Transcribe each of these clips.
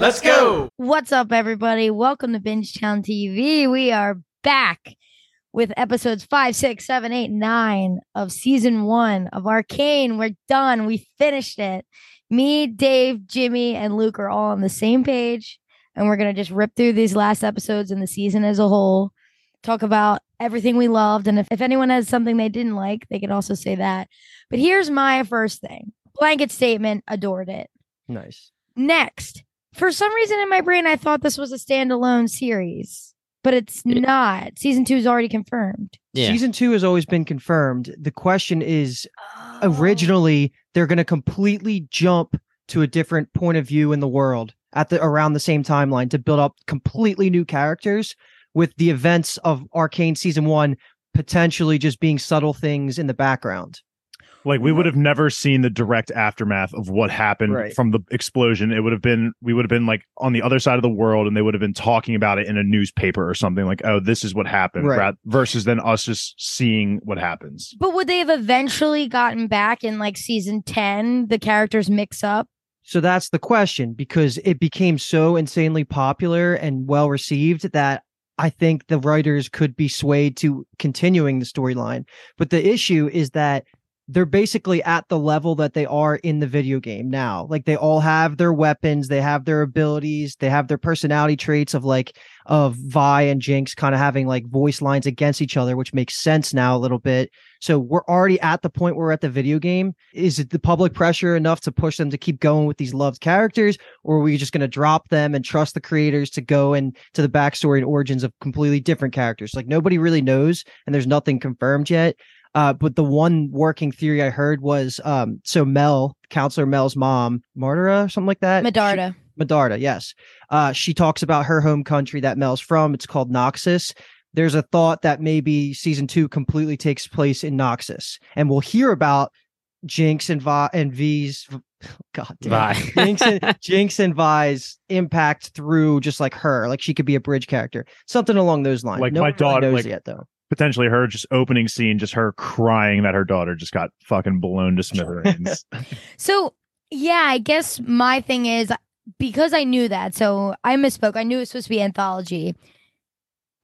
Let's go. What's up, everybody? Welcome to Binge Town TV. We are back with episodes five, six, seven, eight, nine of season one of Arcane. We're done. We finished it. Me, Dave, Jimmy, and Luke are all on the same page. And we're going to just rip through these last episodes and the season as a whole, talk about everything we loved. And if, if anyone has something they didn't like, they can also say that. But here's my first thing blanket statement adored it. Nice. Next, for some reason in my brain, I thought this was a standalone series, but it's not. Season two is already confirmed. Yeah. Season two has always been confirmed. The question is Oh. originally they're going to completely jump to a different point of view in the world at the around the same timeline to build up completely new characters with the events of Arcane season 1 potentially just being subtle things in the background. Like we would have never seen the direct aftermath of what happened Right. from the explosion. It would have been we would have been like on the other side of the world and they would have been talking about it in a newspaper or something like, "Oh, this is what happened." Right. versus then us just seeing what happens. But would they have eventually gotten back in like season 10? The characters mix up. So that's the question because it became so insanely popular and well received that I think the writers could be swayed to continuing the storyline. But the issue is that they're basically at the level that they are in the video game now. Like they all have their weapons, they have their abilities, they have their personality traits of like of Vi and Jinx kind of having like voice lines against each other, which makes sense now a little bit. So we're already at the point where we're at the video game. Is it the public pressure enough to push them to keep going with these loved characters, or are we just going to drop them and trust the creators to go and to the backstory and origins of completely different characters? Like nobody really knows, and there's nothing confirmed yet. Uh, but the one working theory I heard was um, so Mel, Counselor Mel's mom, Martyra, something like that. She- Medarda. Medarda, yes. Uh, she talks about her home country that Mel's from. It's called Noxus. There's a thought that maybe season two completely takes place in Noxus, and we'll hear about Jinx and Vi and V's. God damn, Vi. Jinx and Jinx and Vi's impact through just like her, like she could be a bridge character, something along those lines. Like no my one really daughter, knows like- yet though. Potentially her just opening scene, just her crying that her daughter just got fucking blown to smithereens. So, yeah, I guess my thing is because I knew that. So I misspoke. I knew it was supposed to be anthology.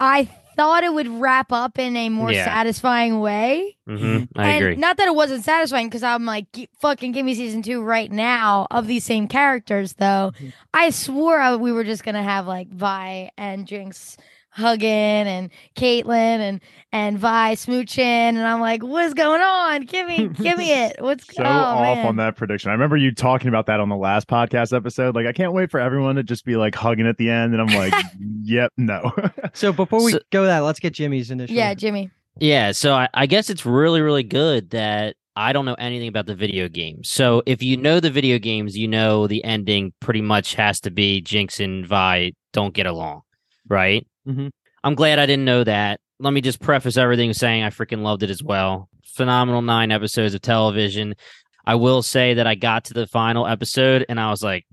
I thought it would wrap up in a more Yeah. satisfying way. hmm I and agree. Not that it wasn't satisfying because I'm like, fucking give me season two right now of these same characters, though. Mhm. I swore I, we were just going to have like Vi and Jinx hugging and Caitlyn and and Vi smooching. And I'm like, what's going on? Give me, give me it. What's so oh, off man. on that prediction. I remember you talking about that on the last podcast episode. Like, I can't wait for everyone to just be like hugging at the end. And I'm like, yep, no. So before we So- go that, let's get Jimmy's initial. Yeah, Jimmy. Yeah, so I, I guess it's really, really good that I don't know anything about the video games. So if you know the video games, you know the ending pretty much has to be Jinx and Vi don't get along, right? Mhm. I'm glad I didn't know that. Let me just preface everything saying I freaking loved it as well. Phenomenal nine episodes of television. I will say that I got to the final episode and I was like,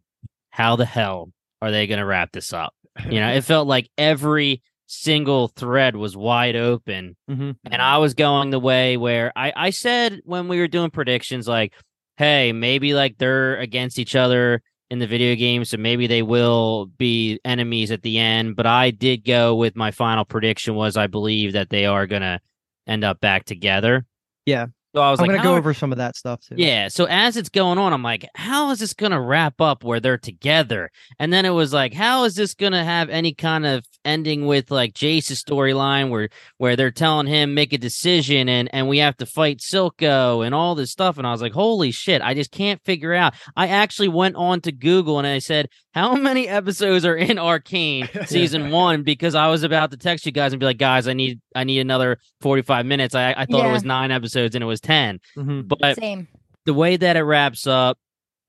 how the hell are they going to wrap this up? You know, it felt like every single thread was wide open Mhm. and I was going the way where I, I said when we were doing predictions, like, hey, maybe like they're against each other in the video game, so maybe they will be enemies at the end. But I did go with my final prediction was I believe that they are gonna end up back together. Yeah. So I was like I'm like, gonna go over some of that stuff too. Yeah. So as it's going on, I'm like, how is this gonna wrap up where they're together? And then it was like, how is this gonna have any kind of ending with like Jace's storyline where where they're telling him make a decision and and we have to fight Silco and all this stuff? And I was like, holy shit, I just can't figure out. I actually went on to Google and I said, how many episodes are in Arcane season one? Because I was about to text you guys and be like, guys, I need I need another 45 minutes. I, I thought it was nine episodes and it was 10. Mhm. But Same. the way that it wraps up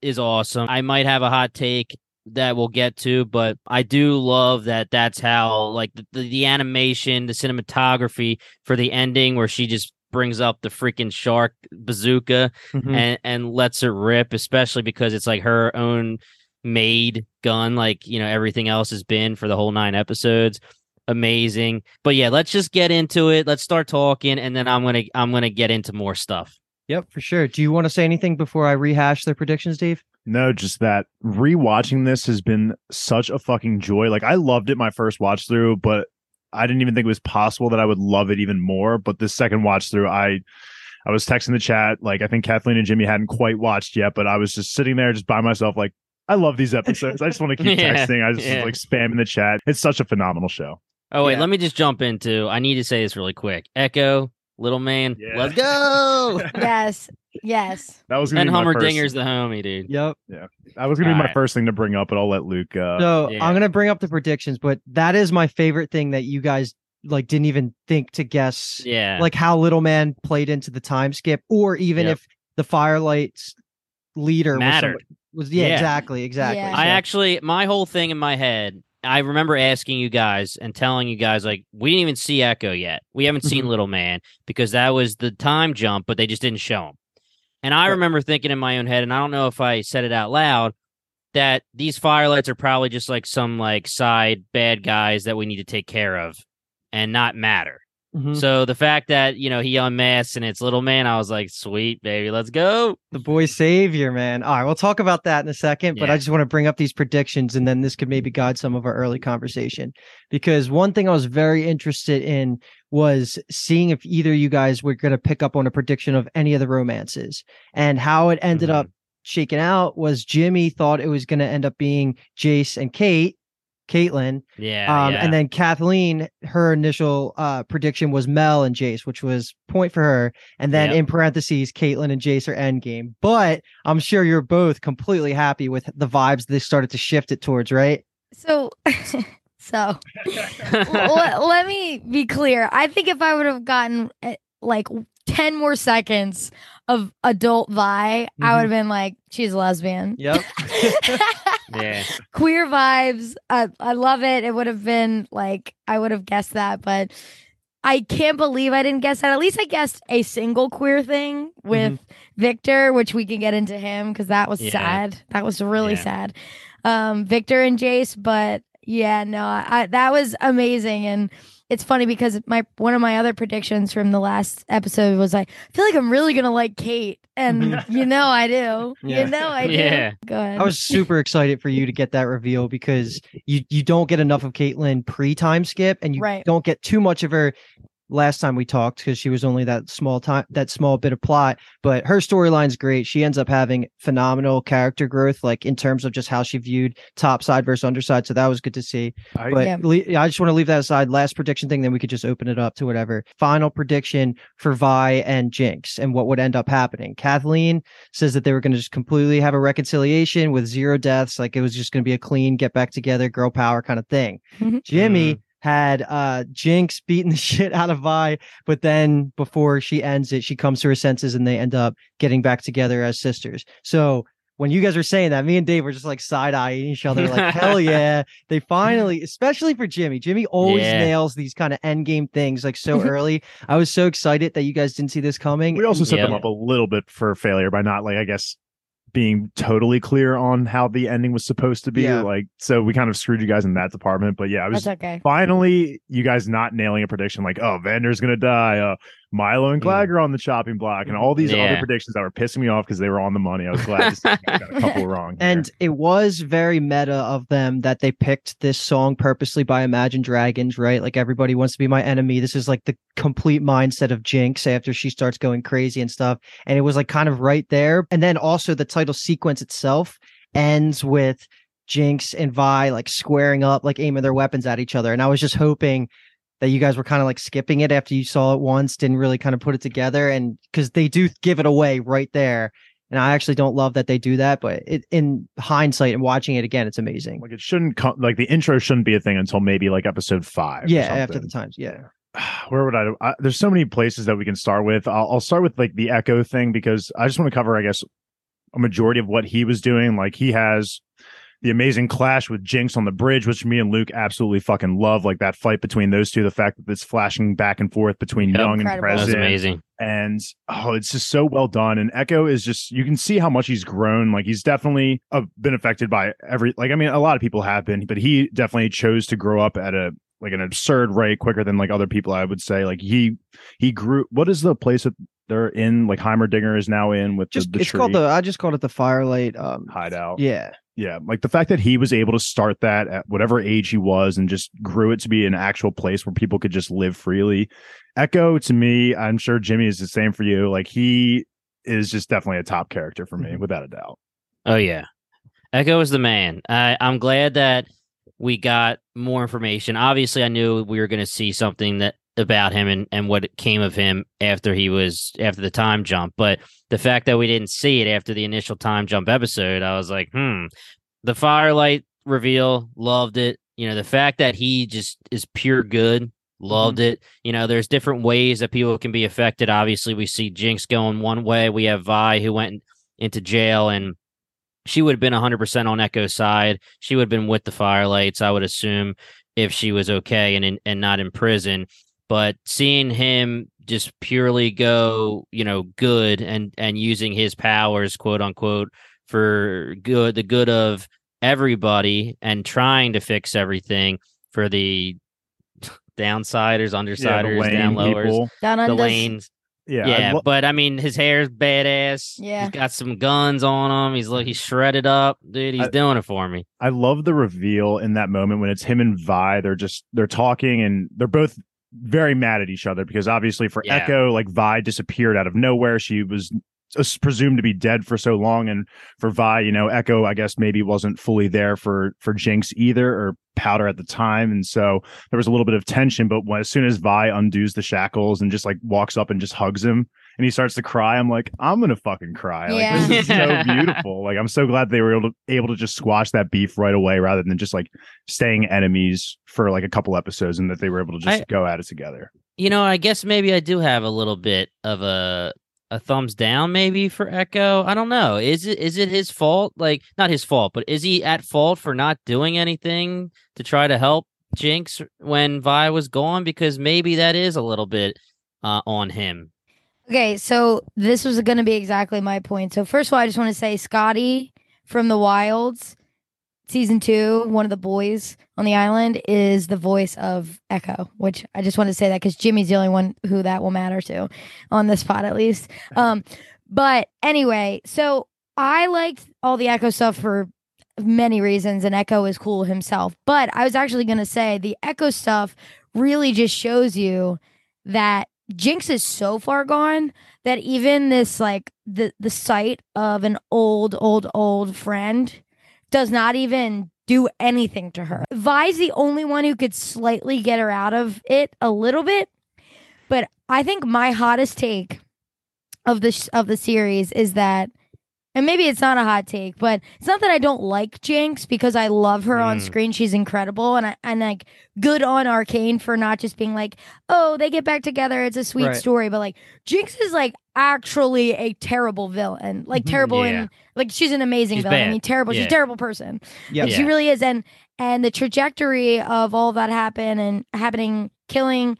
is awesome. I might have a hot take that we'll get to, but I do love that that's how like the, the, the animation, the cinematography for the ending where she just brings up the freaking shark bazooka Mhm. and and lets it rip, especially because it's like her own made gun, like you know everything else has been for the whole nine episodes. Amazing, but yeah, let's just get into it. Let's start talking, and then I'm gonna I'm gonna get into more stuff. Yep, for sure. Do you want to say anything before I rehash their predictions, Dave? No, just that rewatching this has been such a fucking joy. Like I loved it my first watch through, but I didn't even think it was possible that I would love it even more. But this second watch through, I I was texting the chat, like I think Kathleen and Jimmy hadn't quite watched yet, but I was just sitting there just by myself, like, I love these episodes. I just want to keep Yeah, texting. I just yeah. like spamming the chat. It's such a phenomenal show. Oh wait, Yeah. let me just jump into. I need to say this really quick. Ekko, little man, Yeah. let's go. Yes. Yes. That was gonna and be my Hummer first, Dinger's the homie, dude. Yep. Yeah. That was gonna be my Alright. first thing to bring up, but I'll let Luke uh So yeah. I'm gonna bring up the predictions, but that is my favorite thing that you guys like didn't even think to guess Yeah, like how Little Man played into the time skip, or even Yep. if the Firelight's leader Mattered. was, somebody- was yeah, Yeah. exactly, exactly. Yeah. I actually my whole thing in my head. I remember asking you guys and telling you guys like we didn't even see Ekko yet. We haven't seen Mhm. Little Man because that was the time jump, but they just didn't show him. And I remember thinking in my own head, and I don't know if I said it out loud, that these firelights are probably just like some like side bad guys that we need to take care of and not matter. Mhm. So the fact that you know he unmasks and it's little man, I was like, sweet baby, let's go. the boy savior, man. All right, we'll talk about that in a second, but I just want to bring up these predictions and then this could maybe guide some of our early conversation. Because one thing I was very interested in was seeing if either of you guys were going to pick up on a prediction of any of the romances and how it ended Mhm. up shaking out was Jimmy thought it was going to end up being Jace and Kate, Caitlyn, Yeah, um, yeah. and then Kathleen, her initial uh, prediction was Mel and Jace, which was point for her. And then Yep. in parentheses, Caitlyn and Jace are endgame. But I'm sure you're both completely happy with the vibes they started to shift it towards, right? So, so let, let me be clear. I think if I would have gotten eh, like 10 more seconds of adult Vi, I would have been like, she's a lesbian. Yep. yeah, Queer vibes. I, I love it. It would have been like, I would have guessed that, but I can't believe I didn't guess that. At least I guessed a single queer thing with Viktor, which we can get into him because that was Yeah. sad. That was really Yeah. sad. Um, Viktor and Jace, but yeah, no, I, that was amazing. And it's funny because my one of my other predictions from the last episode was like, I feel like I'm really gonna like Kate, and mm-hmm. you know I do. Yeah. You know I do. Yeah. Go ahead. I was super excited for you to get that reveal because you you don't get enough of Caitlyn pre time skip and you Right. don't get too much of her last time we talked because she was only that small time that small bit of plot but her storyline's great she ends up having phenomenal character growth like in terms of just how she viewed top side versus underside so that was good to see I, but Yeah. le- I just want to leave that aside. Last prediction thing, then we could just open it up to whatever. Final prediction for Vi and Jinx and what would end up happening. Kathleen says that they were going to just completely have a reconciliation with zero deaths, like it was just going to be a clean get back together, girl power kind of thing. Mhm. Jimmy had uh Jinx beating the shit out of Vi, but then before she ends it, she comes to her senses and they end up getting back together as sisters. So when you guys were saying that, me and Dave were just like side eyeing each other, like, hell yeah. They finally, especially for Jimmy. Jimmy always Yeah. nails these kind of end game things like so early. I was so excited that you guys didn't see this coming. we also set them up a little bit for failure by not like I guess being totally clear on how the ending was supposed to be. Yeah. Like so we kind of screwed you guys in that department. But yeah, I was That's okay. finally you guys not nailing a prediction like, oh, Vander's gonna die, uh Milo and Mm. Clag are on the chopping block, and all these Yeah. other predictions that were pissing me off because they were on the money. I was glad to see I got a couple wrong. here. And it was very meta of them that they picked this song purposely by Imagine Dragons, right? Like everybody wants to be my enemy. This is like the complete mindset of Jinx after she starts going crazy and stuff. And it was like kind of right there. And then also the title sequence itself ends with Jinx and Vi like squaring up, like aiming their weapons at each other. And I was just hoping that you guys were kind of like skipping it after you saw it once, didn't really kind of put it together. And because they do give it away right there. And I actually don't love that they do that, but it, in hindsight and watching it again, it's amazing. like it shouldn't come like the intro shouldn't be a thing until maybe like episode five. or Yeah, after the times. Yeah. where would I, I there's so many places that we can start with I'll, I'll start with like the ekko thing because i just want to cover i guess a majority of what he was doing like he has the amazing clash with jinx on the bridge which me and luke absolutely fucking love like that fight between those two the fact that it's flashing back and forth between Yep. young and Incredible. That was president amazing. and oh it's just so well done and ekko is just you can see how much he's grown like he's definitely uh, been affected by every like i mean a lot of people have been but he definitely chose to grow up at a like an absurd rate quicker than like other people i would say like he he grew what is the place that they're in like heimerdinger is now in with Just the, the it's tree called the I just called it the firelight. Um hideout yeah. Yeah like the fact that he was able to start that at whatever age he was and just grew it to be an actual place where people could just live freely ekko to me i'm sure jimmy is the same for you like he is just definitely a top character for me Mhm. without a doubt Oh yeah, Ekko is the man. I I'm glad that we got more information. Obviously, I knew we were going to see something that about him and and what came of him after he was after the time jump. But the fact that we didn't see it after the initial time jump episode, I was like, hmm. The firelight reveal, loved it. You know, the fact that he just is pure good, loved it. You know, there's different ways that people can be affected. Obviously, we see Jinx going one way. We have Vi who went into jail and she would have been 100% on Ekko's side. She would have been with the Firelights, I would assume, if she was okay and in, and not in prison. But seeing him just purely go, you know, good and and using his powers, quote unquote, for good, the good of everybody, and trying to fix everything for the downsiders, yeah, undersiders, the down lane lowers, people. Down the under. lanes. yeah, Yeah, I lo- but I mean, his hair's badass. Yeah. he's got some guns on him. He's look, he's shredded up, dude. He's I- doing it for me. I love the reveal in that moment when it's him and Vi. They're just they're talking and they're both very mad at each other because obviously for Yeah. Ekko, like Vi disappeared out of nowhere. She was presumed to be dead for so long, and for Vi, you know, Ekko, I guess maybe wasn't fully there for for Jinx either or Powder at the time, and so there was a little bit of tension. But when, as soon as Vi undoes the shackles and just like walks up and just hugs him, and he starts to cry, I'm like, I'm gonna fucking cry. Like Yeah. this is so beautiful. Like I'm so glad they were able to able to just squash that beef right away rather than just like staying enemies for like a couple episodes and that they were able to just I- go at it together. You know, I guess maybe I do have a little bit of a a thumbs down, maybe for Ekko. I don't know. Is it is it his fault? Like, not his fault, but is he at fault for not doing anything to try to help Jinx when Vi was gone? Because maybe that is a little bit uh, on him. Okay, so this was going to be exactly my point. So first of all, I just want to say Scotty from the Wilds, season two, one of the boys on the island, is the voice of Ekko. Which I just want to say that because Jimmy's the only one who that will matter to on this spot at least. Um, but anyway, so I liked all the Ekko stuff for many reasons, and Ekko is cool himself. But I was actually going to say the Ekko stuff really just shows you that Jinx is so far gone that even this like the the sight of an old old old friend does not even do anything to her. Vi's the only one who could slightly get her out of it a little bit, but I think my hottest take of the of the series is that and maybe it's not a hot take, but it's not that I don't like Jinx because I love her on Mm. screen. She's incredible, and I and like good on Arcane for not just being like, oh, they get back together. It's a sweet Right. story, but like Jinx is like actually a terrible villain, like Mhm. terrible Yeah. and like she's an amazing She's villain. I mean, terrible. She's a terrible person. Yeah. Like, she really is. And and the trajectory of all that happen and happening, killing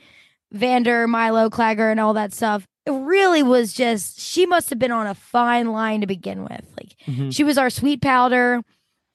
Vander, Milo, Claggor, and all that stuff. It really was just she must have been on a fine line to begin with. Like Mhm. she was our sweet powder.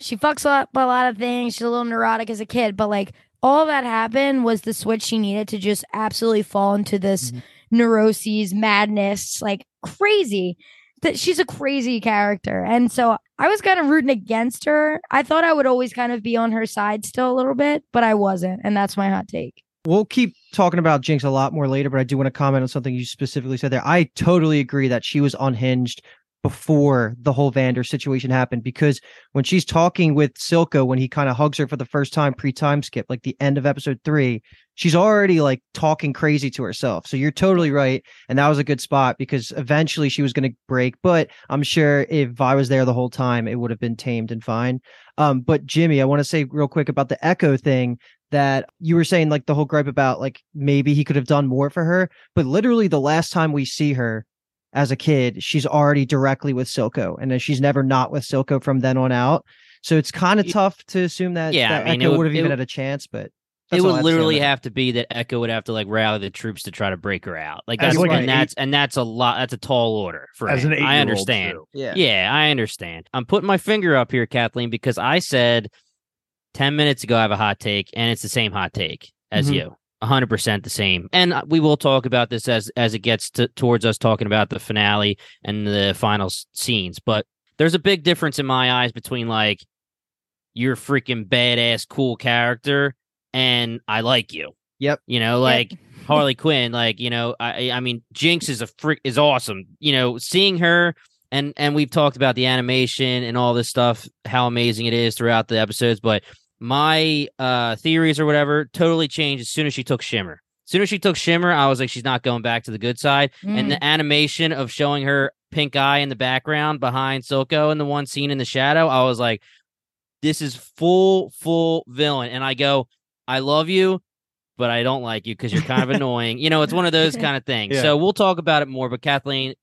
She fucks up a lot of things. She's a little neurotic as a kid, but like all that happened was the switch she needed to just absolutely fall into this Mhm. neuroses, madness, like crazy. That she's a crazy character. And so I was kind of rooting against her. I thought I would always kind of be on her side still a little bit, but I wasn't. And that's my hot take. We'll keep talking about Jinx a lot more later, but I do want to comment on something you specifically said there. I totally agree that she was unhinged before the whole Vander situation happened because when she's talking with Silco, when he kind of hugs her for the first time pre time skip, like the end of episode three, she's already like talking crazy to herself. So you're totally right. And that was a good spot because eventually she was going to break. But I'm sure if I was there the whole time, it would have been tamed and fine. Um, but Jimmy, I want to say real quick about the Ekko thing that you were saying, like the whole gripe about like maybe he could have done more for her. But literally, the last time we see her, as a kid, she's already directly with Silco, and then she's never not with Silco from then on out. So it's kind of tough to assume that, Yeah, that I mean, Ekko would- would have even would- had a chance, but it that's would have to literally have to be that Ekko would have to like rally the troops to try to break her out. Like As that's like and an that's and that's a lot. That's a tall order for as him. an I understand. Yeah. Yeah, I understand. I'm putting my finger up here, Kathleen, because I said 10 minutes ago I have a hot take, and it's the same hot take as Mhm. you. 100% the same. And uh, we will talk about this as as it gets to, towards us talking about the finale and the final scenes. But there's a big difference in my eyes between like you're freaking badass cool character and I like you. Yep. You know, like Harley Quinn, like you know, I I mean, Jinx is a freak is awesome. You know, seeing her and and we've talked about the animation and all this stuff, how amazing it is throughout the episodes. But my uh theories or whatever totally changed as soon as she took Shimmer. As soon as she took Shimmer, I was like, she's not going back to the good side. And Mm. the animation of showing her pink eye in the background behind Silco in the one scene in the shadow, I was like, this is full, full villain. And I go, I love you, but I don't like you because you're kind of annoying. You know, it's one of those kind of things. Yeah. So we'll talk about it more. But Kathleen,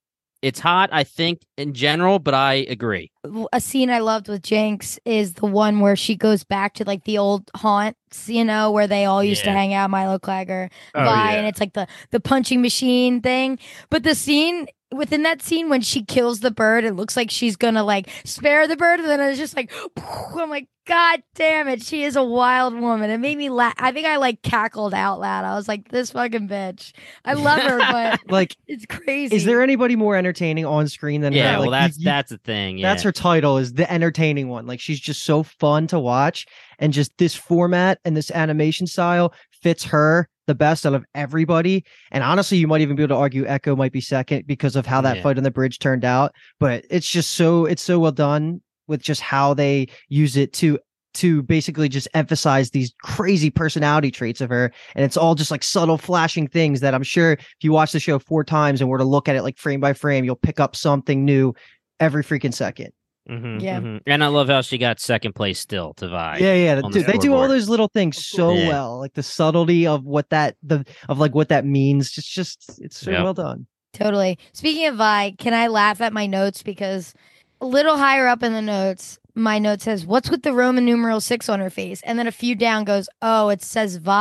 it's hot, I think, in general, but I agree. a scene I loved with Jinx is the one where she goes back to like the old haunts, you know, where they all used to hang out, Milo Claggor, Oh, Vi, yeah. and it's like the the punching machine thing. But the scene within that scene when she kills the bird, it looks like she's gonna like spare the bird, and then it's just like I'm like, God damn it, she is a wild woman. It made me laugh. I think I like cackled out loud. I was like, this fucking bitch. I love her, but like, it's crazy. is there anybody more entertaining on screen than Yeah, her? well, Like, you- that's you- that's the thing. Yeah. That's her title is the entertaining one. Like she's just so fun to watch and just this format and this animation style fits her the best out of everybody. And honestly, you might even be able to argue Ekko might be second because of how that Yeah. fight on the bridge turned out. But it's just so it's so well done with just how they use it to to basically just emphasize these crazy personality traits of her and it's all just like subtle flashing things that i'm sure if you watch the show four times and were to look at it like frame by frame you'll pick up something new every freaking second Mhm, Yeah. mhm. And I love how she got second place still to Vi. yeah yeah on the dude, they do all those little things so Yeah. well like the subtlety of what that the of like what that means just just it's so Yep. well done Totally. Speaking of Vi, can I laugh at my notes because a little higher up in the notes, my note says, "What's with the Roman numeral six on her face?" And then a few down goes, "Oh, it says Vi."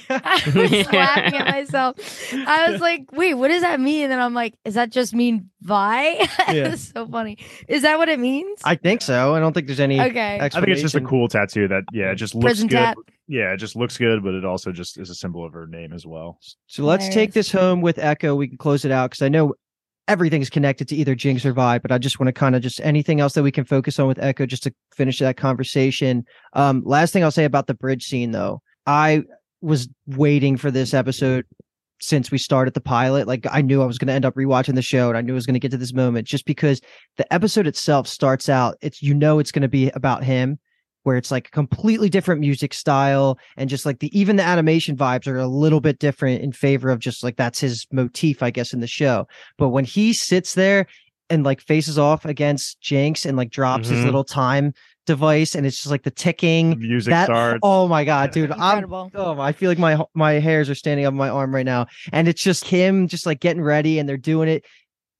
I was laughing at myself. I was like, "Wait, what does that mean?" And then I'm like, "Is that just mean Vi?" Yeah. it's so funny. Is that what it means? i think so i don't think there's any okay. I think it's just a cool tattoo that yeah, it just looks Prison good. tat. Yeah, it just looks good, but it also just is a symbol of her name as well. So let's take this home with Ekko. We can close it out because I know everything's connected to either Jinx or Vi, but I just want to kind of just anything else that we can focus on with Ekko just to finish that conversation. Um, last thing I'll say about the bridge scene though, I was waiting for this episode since we started the pilot. Like I knew I was going to end up rewatching the show and I knew I was going to get to this moment just because the episode itself starts out, it's you know it's going to be about him where it's like a completely different music style and just like the even the animation vibes are a little bit different in favor of just like that's his motif, I guess, in the show. But when he sits there and like faces off against Jinx and like drops his Mhm. little time device and it's just like the ticking. Music That starts. oh my god, dude. I'm oh I feel like my my hairs are standing up my arm right now. And it's just him just like getting ready and they're doing it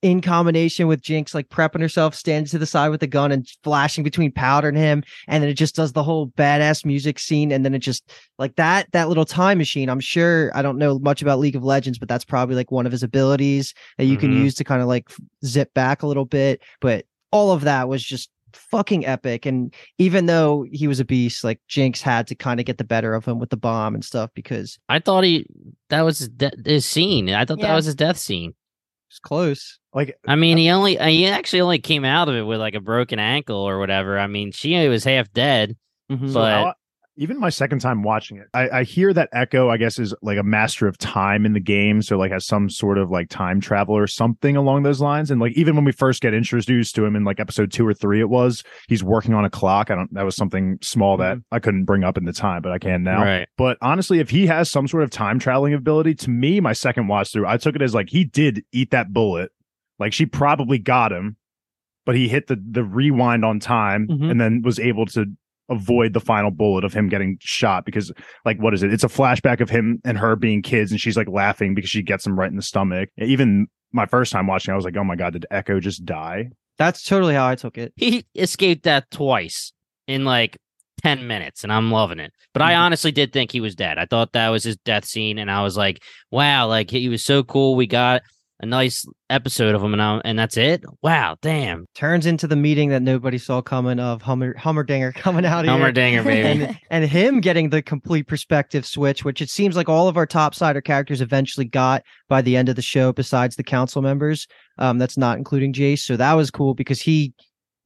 in combination with Jinx like prepping herself, standing to the side with the gun and flashing between Powder and him, and then it just does the whole badass music scene, and then it just like that that little time machine. I'm sure I don't know much about League of Legends, but that's probably like one of his abilities that you can Mhm. use to kind of like zip back a little bit. But all of that was just fucking epic. And even though he was a beast, like Jinx had to kind of get the better of him with the bomb and stuff because I thought he that was his, de- his scene. I thought Yeah. that was his death scene. It's close. Like I mean, he only uh, he actually only came out of it with like a broken ankle or whatever. I mean, she was half dead. Mhm. But- how- even my second time watching it, I, I hear that Ekko, I guess, is like a master of time in the game. So like has some sort of like time travel or something along those lines. And like even when we first get introduced to him in like episode two or three, it was he's working on a clock. I don't that was something small that I couldn't bring up in the time, but I can now. Right. But honestly, if he has some sort of time traveling ability, to me, my second watch through, I took it as like he did eat that bullet. Like she probably got him, but he hit the the rewind on time Mhm. and then was able to avoid the final bullet of him getting shot because like what is it? It's a flashback of him and her being kids and she's like laughing because she gets him right in the stomach. Even my first time watching, I was like, oh my god, did Ekko just die? That's totally how I took it. He escaped that twice in like 10 minutes and I'm loving it. But I Mhm. honestly did think he was dead. I thought that was his death scene and I was like, wow, like he was so cool. We got a nice episode of him and I, and that's it. Wow, damn. Turns into the meeting that nobody saw coming of Hummer Hummerdinger coming out here. Hummerdinger, baby. and and him getting the complete perspective switch, which it seems like all of our top sider characters eventually got by the end of the show, besides the council members. Um, that's not including Jace. So that was cool because he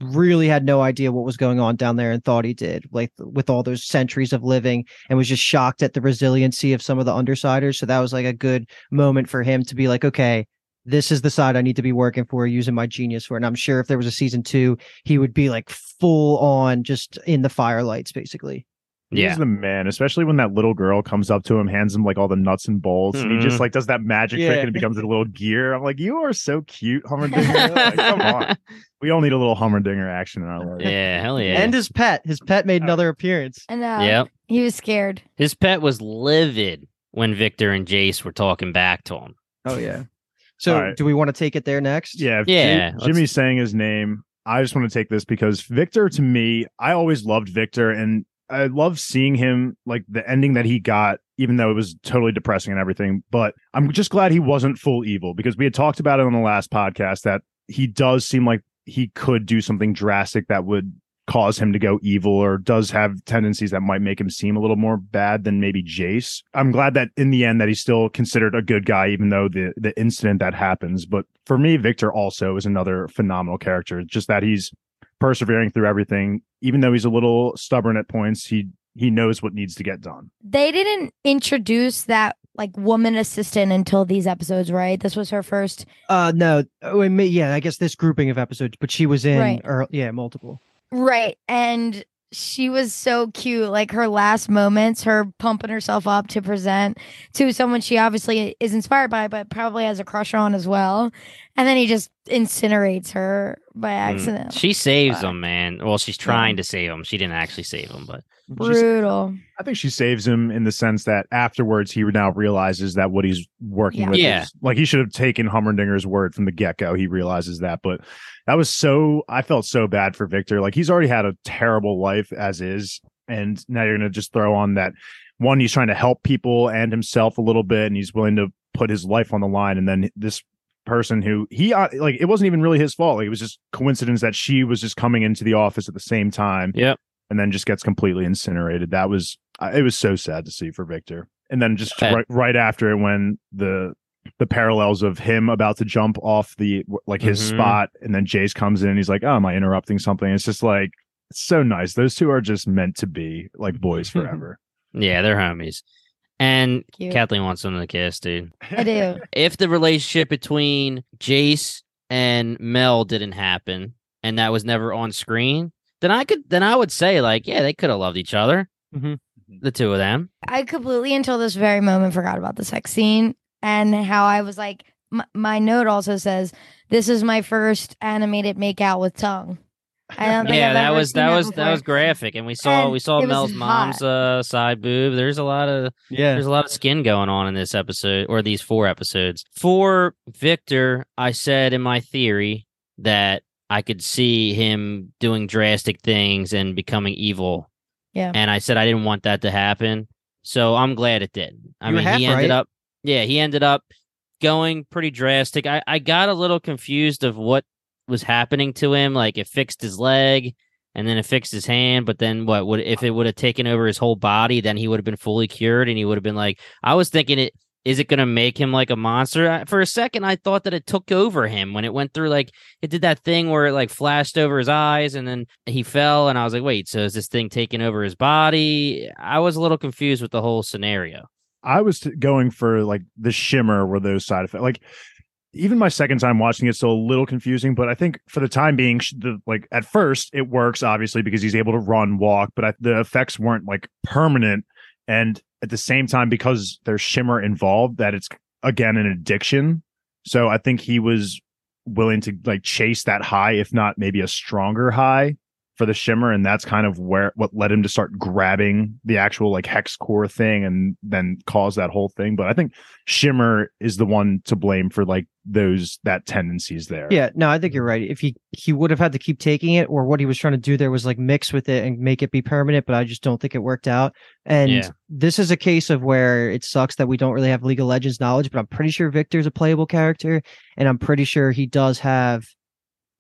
really had no idea what was going on down there and thought he did, like with all those centuries of living, and was just shocked at the resiliency of some of the undersiders. So that was like a good moment for him to be like, okay. This is the side I need to be working for, using my genius for. And I'm sure if there was a season two, he would be like full on just in the firelights, basically. Yeah. He's the man, especially when that little girl comes up to him, hands him like all the nuts and bolts, and he just Mhm. like does that magic Yeah. trick and it becomes a little gear. I'm like, you are so cute, Hummerdinger. like, come on. We all need a little Hummerdinger action in our life. Yeah, hell yeah. And his pet. His pet made another appearance. And uh, yep. he was scared. His pet was livid when Viktor and Jace were talking back to him. Oh yeah. So All right. do we want to take it there next? Yeah, Yeah, Jim- Jimmy's saying his name. I just want to take this because Viktor, to me, I always loved Viktor, and I love seeing him like the ending that he got, even though it was totally depressing and everything. But I'm just glad he wasn't full evil because we had talked about it on the last podcast that he does seem like he could do something drastic that would cause him to go evil or does have tendencies that might make him seem a little more bad than maybe Jace. I'm glad that in the end that he's still considered a good guy even though the the incident that happens. But for me Viktor also is another phenomenal character. Just that he's persevering through everything even though he's a little stubborn at points. He he knows what needs to get done. They didn't introduce that like woman assistant until these episodes, right? This was her first. Uh no. Oh, it yeah, I guess this grouping of episodes, but she was in Right. or yeah, multiple. Right. And she was so cute. Like her last moments, her pumping herself up to present to someone she obviously is inspired by, but probably has a crush on as well. And then he just incinerates her by Mm. accident. She saves Fuck. him, man. Well, she's trying to save him. She didn't actually save him, but She's- Brutal. I think she saves him in the sense that afterwards he now realizes that what he's working Yeah. with Yeah. is like he should have taken Hummerdinger's word from the get go. He realizes that, but that was so I felt so bad for Viktor. Like he's already had a terrible life as is, and now you're gonna just throw on that one. He's trying to help people and himself a little bit, and he's willing to put his life on the line, and then this person who he uh, like it wasn't even really his fault like it was just coincidence that she was just coming into the office at the same time Yep. and then just gets completely incinerated. That was it was so sad to see for Viktor. And then just Yeah. right, right after it, when the the parallels of him about to jump off the like his Mhm. spot, and then Jace comes in, he's like, "Oh, am I interrupting something?" It's just like it's so nice. Those two are just meant to be like boys forever. yeah, they're homies. And Cute. Kathleen wants them to kiss, dude. I do. If the relationship between Jace and Mel didn't happen and that was never on screen, then I could then I would say like, yeah, they could have loved each other. Mhm. The two of them. I completely until this very moment forgot about the sex scene and how I was like, my, my note also says this is my first animated make out with tongue. I don't think yeah, I've that ever was seen that was that was graphic, and we saw And we saw it was Mel's mom's uh, side boob. There's a lot of Yeah. there's a lot of skin going on in this episode or these four episodes. For Viktor, I said in my theory that I could see him doing drastic things and becoming evil. Yeah. And I said I didn't want that to happen. So I'm glad it did. I You mean, half he ended right. up yeah, he ended up going pretty drastic. I, I got a little confused of what was happening to him. Like it fixed his leg and then it fixed his hand. But then what would if it would have taken over his whole body, then he would have been fully cured and he would have been like I was thinking it is it going to make him like a monster? For a second, I thought that it took over him when it went through like it did that thing where it like flashed over his eyes and then he fell. And I was like, wait, so is this thing taking over his body? I was a little confused with the whole scenario. I was going for like the shimmer were those side effects. Like even my second time watching it's still a little confusing, but I think for the time being, the like at first it works obviously because he's able to run, walk, but I, the effects weren't like permanent, and at the same time because there's shimmer involved, that it's again an addiction. So I think he was willing to like chase that high, if not maybe a stronger high, for the shimmer and that's kind of where what led him to start grabbing the actual like hex core thing and then cause that whole thing. But i think shimmer is the one to blame for like those that tendencies there. Yeah no i think you're mm-hmm. right. If he he would have had to keep taking it or what he was trying to do there was like mix with it and make it be permanent but i just don't think it worked out. And Yeah. this is a case of where it sucks that we don't really have league of legends knowledge but i'm pretty sure viktor's a playable character and i'm pretty sure he does have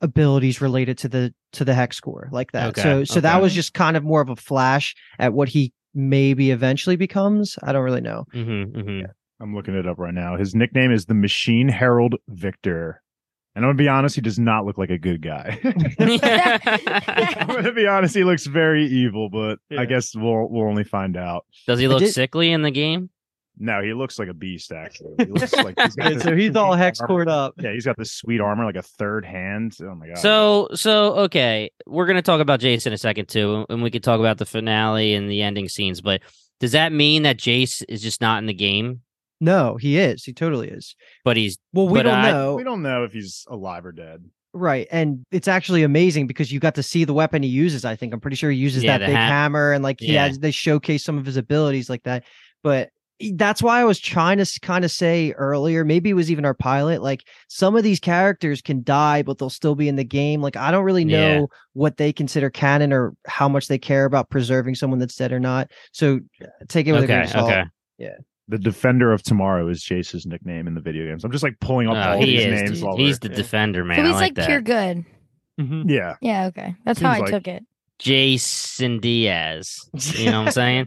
abilities related to the to the hex core like that. Okay, so so that was just kind of more of a flash at what he maybe eventually becomes. I don't really know. Mm-hmm, mm-hmm. i'm looking it up right now. His nickname is the machine herald viktor. And i'm gonna be honest he does not look like a good guy. I'm gonna be honest he looks very evil but Yeah. i guess we'll we'll only find out. Does he look did- sickly in the game? No he looks like a beast actually he looks like he's got this so he's all hex armor. cored up yeah he's got this sweet armor like a third hand oh my god So, so okay, we're gonna talk about Jace in a second too, and we could talk about the finale and the ending scenes. But does that mean that Jace is just not in the game, no he is he totally is but he's well we don't I- know we don't know if he's alive or dead Right. And it's actually amazing because you got to see the weapon he uses. I think I'm pretty sure he uses Yeah, that big ha- hammer and like he Yeah. has they showcase some of his abilities like that. But that's why I was trying to kind of say earlier, maybe it was even our pilot, like some of these characters can die, but they'll still be in the game. Like I don't really know Yeah. what they consider canon or how much they care about preserving someone that's dead or not. So uh, take it with a grain okay. of salt. Okay. Yeah. The defender of tomorrow is Jace's nickname in the video games i'm just like pulling up Uh, all these is. names dude. while He's we're- the defender, man. so I he's like, like, that. pure good. yeah Yeah, okay. That's how I like- took it. Jason Diaz. You know what I'm saying?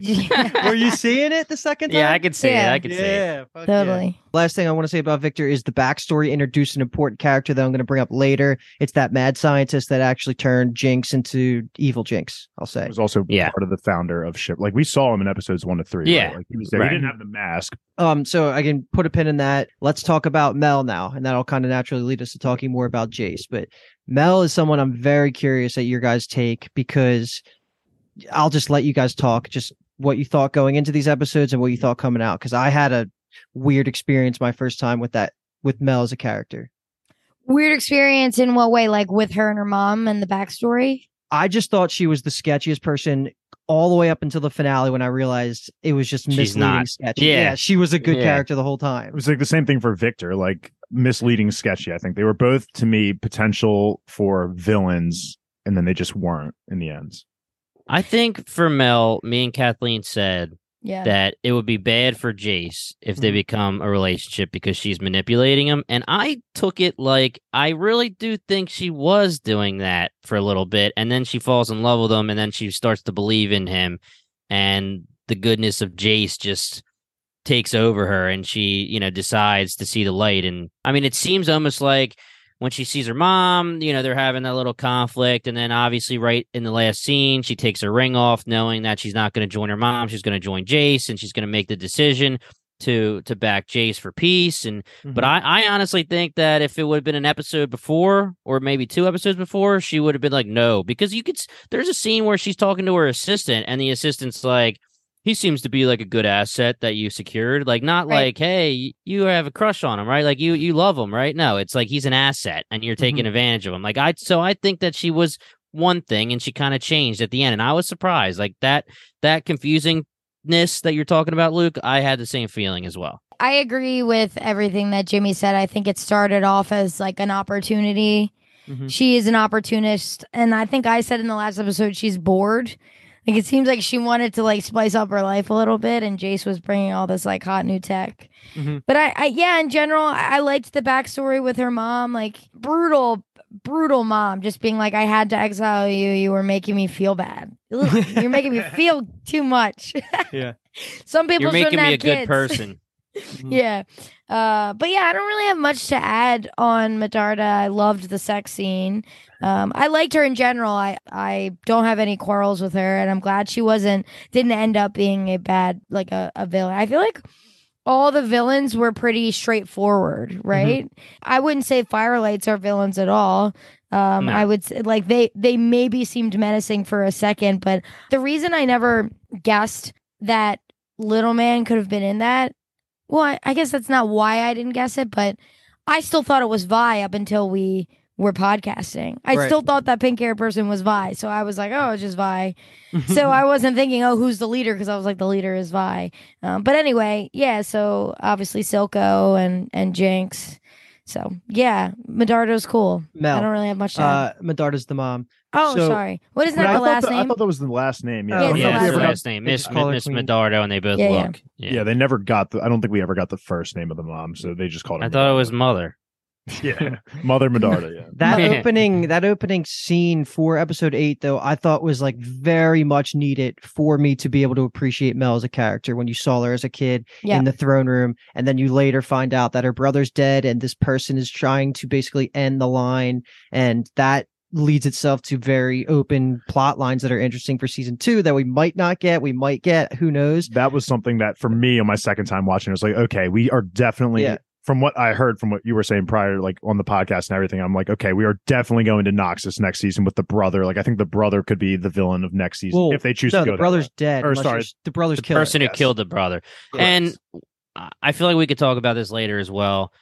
Were you seeing it the second time? yeah, I could see Yeah. it. I could see it. Yeah, fuck yeah. totally. Last thing I want to say about Viktor is the backstory introduced an important character that I'm going to bring up later. It's that mad scientist that actually turned Jinx into evil Jinx. I'll say. He was also Yeah. part of the founder of ship like we saw him in episodes one to three Yeah. right? like he was there Right. he didn't have the mask Um, so I can put a pin in that. Let's talk about Mel now, and that'll kind of naturally lead us to talking more about Jace. But Mel is someone I'm very curious at your guys' take because I'll just let you guys talk, just what you thought going into these episodes and what you mm-hmm. thought coming out. Because I had a weird experience my first time with that with Mel as a character. Weird experience in what way? Like with her and her mom and the backstory? I just thought she was the sketchiest person all the way up until the finale when I realized it was just She's misleading not. sketchy. Yeah. she was a good Yeah. character the whole time. it was like the same thing for viktor like misleading sketchy i think they were both to me potential for villains and then they just weren't in the end I think for Mel, me and Kathleen said Yeah. that it would be bad for Jace if they Mhm. become a relationship because she's manipulating him. And I took it like I really do think she was doing that for a little bit. And then she falls in love with him and then she starts to believe in him. And the goodness of Jace just takes over her and she, you know, decides to see the light. And I mean, it seems almost like when she sees her mom, you know, they're having that little conflict. And then obviously, right in the last scene, she takes her ring off, knowing that she's not going to join her mom. She's going to join Jace and she's going to make the decision to to back Jace for peace. And but mm-hmm. I, I honestly think that if it would have been an episode before, or maybe two episodes before, she would have been like, no, because you could. There's a scene where she's talking to her assistant, and the assistant's like, he seems to be like a good asset that you secured. Like, not Right. like, hey, you have a crush on him, right? Like you you love him, right? No, it's like he's an asset, and you're taking advantage of him. Like I, so I think that she was one thing, and she kind of changed at the end, and I was surprised. Like that that confusingness that you're talking about, Luke. I had the same feeling as well. I agree with everything that Jimmy said. I think it started off as like an opportunity. Mhm. She is an opportunist. And I think I said in the last episode, she's bored. Like it seems like she wanted to like spice up her life a little bit, and Jace was bringing all this like hot new tech. Mhm. But I, I, yeah, in general, I, I liked the backstory with her mom. Like brutal, brutal mom, just being like, I had to exile you. You were making me feel bad. You're making me feel too much. Yeah. Some people You're making me a have good kids. Person. yeah. Uh, but yeah, I don't really have much to add on Medarda. I loved the sex scene. Um, I liked her in general. I, I don't have any quarrels with her, and I'm glad she wasn't didn't end up being a bad like a, a villain. I feel like all the villains were pretty straightforward, right? I wouldn't say Firelights are villains at all. Um, No. I would say like they they maybe seemed menacing for a second, but the reason I never guessed that Little Man could have been in that, well, I, I guess that's not why I didn't guess it, but I still thought it was Vi up until we were podcasting. I Right. still thought that pink hair person was Vi, so I was like, oh, it's just Vi. so I wasn't thinking, oh, who's the leader? Because I was like, the leader is Vi. Um, but anyway, yeah. So obviously Silco and and Jinx. So yeah, Medarda's cool. Mel, I don't really have much to. add. uh, Medarda's the mom. Oh, so- sorry. What is that? I The thought last that- I thought that was the last name. Yeah, Yeah, it's the Yeah, last the name. last name. Miss just call her Miss Medarda, and they both Yeah, yeah. look. Yeah. yeah, they never got the. I don't think we ever got the first name of the mom, so they just called her. I thought it was mother. yeah, Mother Medarda. Yeah, That opening, that opening scene for episode eight, though, I thought was like very much needed for me to be able to appreciate Mel as a character. When you saw her as a kid Yeah. in the throne room, and then you later find out that her brother's dead, and this person is trying to basically end the line, and that leads itself to very open plot lines that are interesting for season two that we might not get, we might get, who knows? that was something that for me on my second time watching, it was like, okay, we are definitely. Yeah. From what I heard from what you were saying prior, like on the podcast and everything, I'm like, okay, we are definitely going to Noxus next season with the brother. Like, I think the brother could be the villain of next season Well, if they choose No, to go. the brother's way. dead. Or unless sorry, the brother's The killed. person who yes. killed the brother. Correct. And I- I feel like we could talk about this later as well.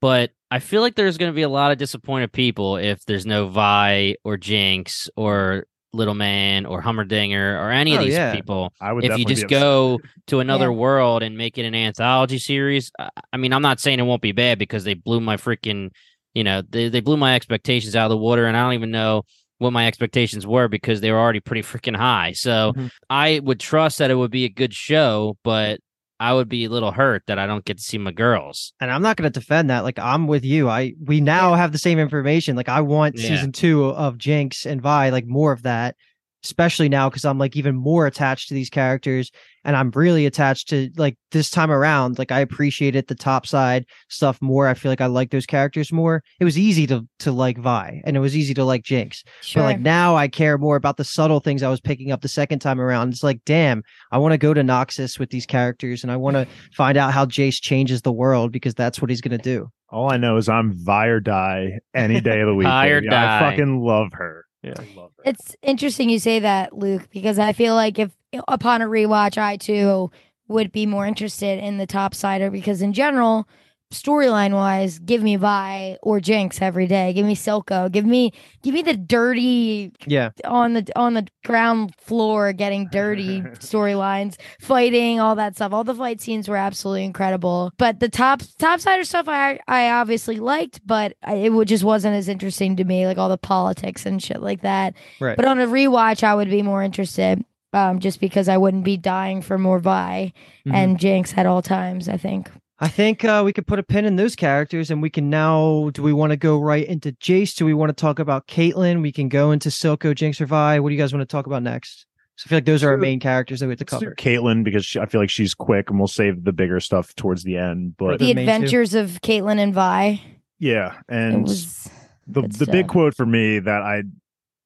But I feel like there's going to be a lot of disappointed people if there's no Vi or Jinx or Little Man or Heimerdinger or any of Oh, these yeah. people. I would If you just go to another Yeah. world and make it an anthology series, I- mean, I'm not saying it won't be bad because they blew my freaking, you know, they, they blew my expectations out of the water. And I don't even know what my expectations were because they were already pretty freaking high. So Mhm. I would trust that it would be a good show, but I would be a little hurt that I don't get to see my girls. and I'm not going to defend that. Like I'm with you. I we now have the same information. Like I want Yeah. season two of Jinx and Vi, like more of that, especially now because I'm like even more attached to these characters, and I'm really attached to like this time around. Like I appreciated the top side stuff more. I feel like I like those characters more. It was easy to to like Vi, and it was easy to like Jinx. sure. But like now I care more about the subtle things I was picking up the second time around. It's like, damn, I want to go to Noxus with these characters and I want to find out how Jayce changes the world because that's what he's gonna eh, do. All I know is I'm Vi or die any day of the week. Vi die. I fucking love her. Yeah, I love her. It's interesting you say that, Luke, because I feel like if upon a rewatch, I too would be more interested in the top sider because in general, storyline wise, give me Vi or Jinx every day. Give me Silco. Give me give me the dirty Yeah. on the on the ground floor getting dirty storylines, fighting, all that stuff. All the fight scenes were absolutely incredible. But the top topsider stuff I I obviously liked, but I, it just wasn't as interesting to me, like all the politics and shit like that. Right. But on a rewatch, I would be more interested. Um, just because I wouldn't be dying for more Vi Mhm. and Jinx at all times, I think. I think uh, we could put a pin in those characters, and we can now. Do we want to go right into Jayce? Do we want to talk about Caitlyn? We can go into Silco, Jinx, or Vi. What do you guys want to talk about next? So I feel like those are our main characters that we have to cover. Caitlyn because she, I feel like she's quick, and we'll save the bigger stuff towards the end. But The The main two. adventures of Caitlyn and Vi. yeah, and was the good the big quote for me that I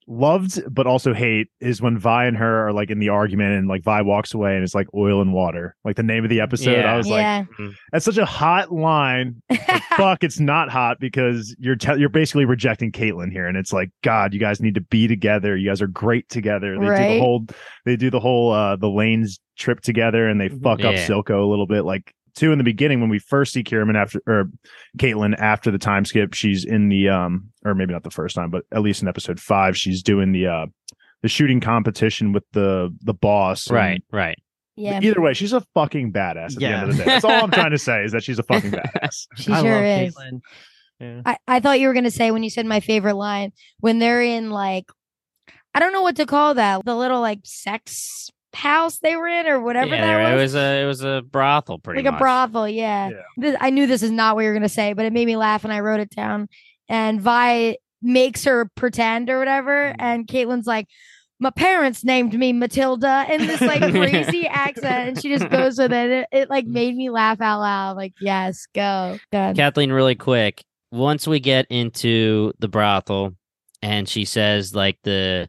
loved but also hate is when Vi and her are like in the argument and like Vi walks away and it's like oil and water. Like the name of the episode. Yeah. I was like, yeah. that's such a hot line. But fuck, it's not hot because you're te- you're basically rejecting Caitlyn here, and it's like, God, you guys need to be together. You guys are great together. They do the whole they do the whole uh the lanes trip together, and they fuck up Yeah. Silco a little bit. Like too in the beginning when we first see Kieran after or Caitlyn after the time skip, she's in the um or maybe not the first time, but at least in episode five, she's doing the uh the shooting competition with the the boss. and Right, right. yeah. Either way, she's a fucking badass at the end of the day. That's all I'm trying to say is that she's a fucking badass. She I sure love is. Caitlyn. Yeah. I, I thought you were gonna say when you said my favorite line when they're in like I don't know what to call that the little like sex house they were in or whatever yeah, that there- was. it was a it was a brothel, pretty like much. a brothel, yeah. Yeah. This, I knew this is not what you're gonna say, but it made me laugh and I wrote it down. And Vi makes her pretend or whatever. Mm-hmm. And Caitlyn's like, my parents named me Matilda in this like crazy accent, and she just goes with it. it. It like made me laugh out loud. Like, yes, go. Done. Kathleen, really quick. Once we get into the brothel, and she says like the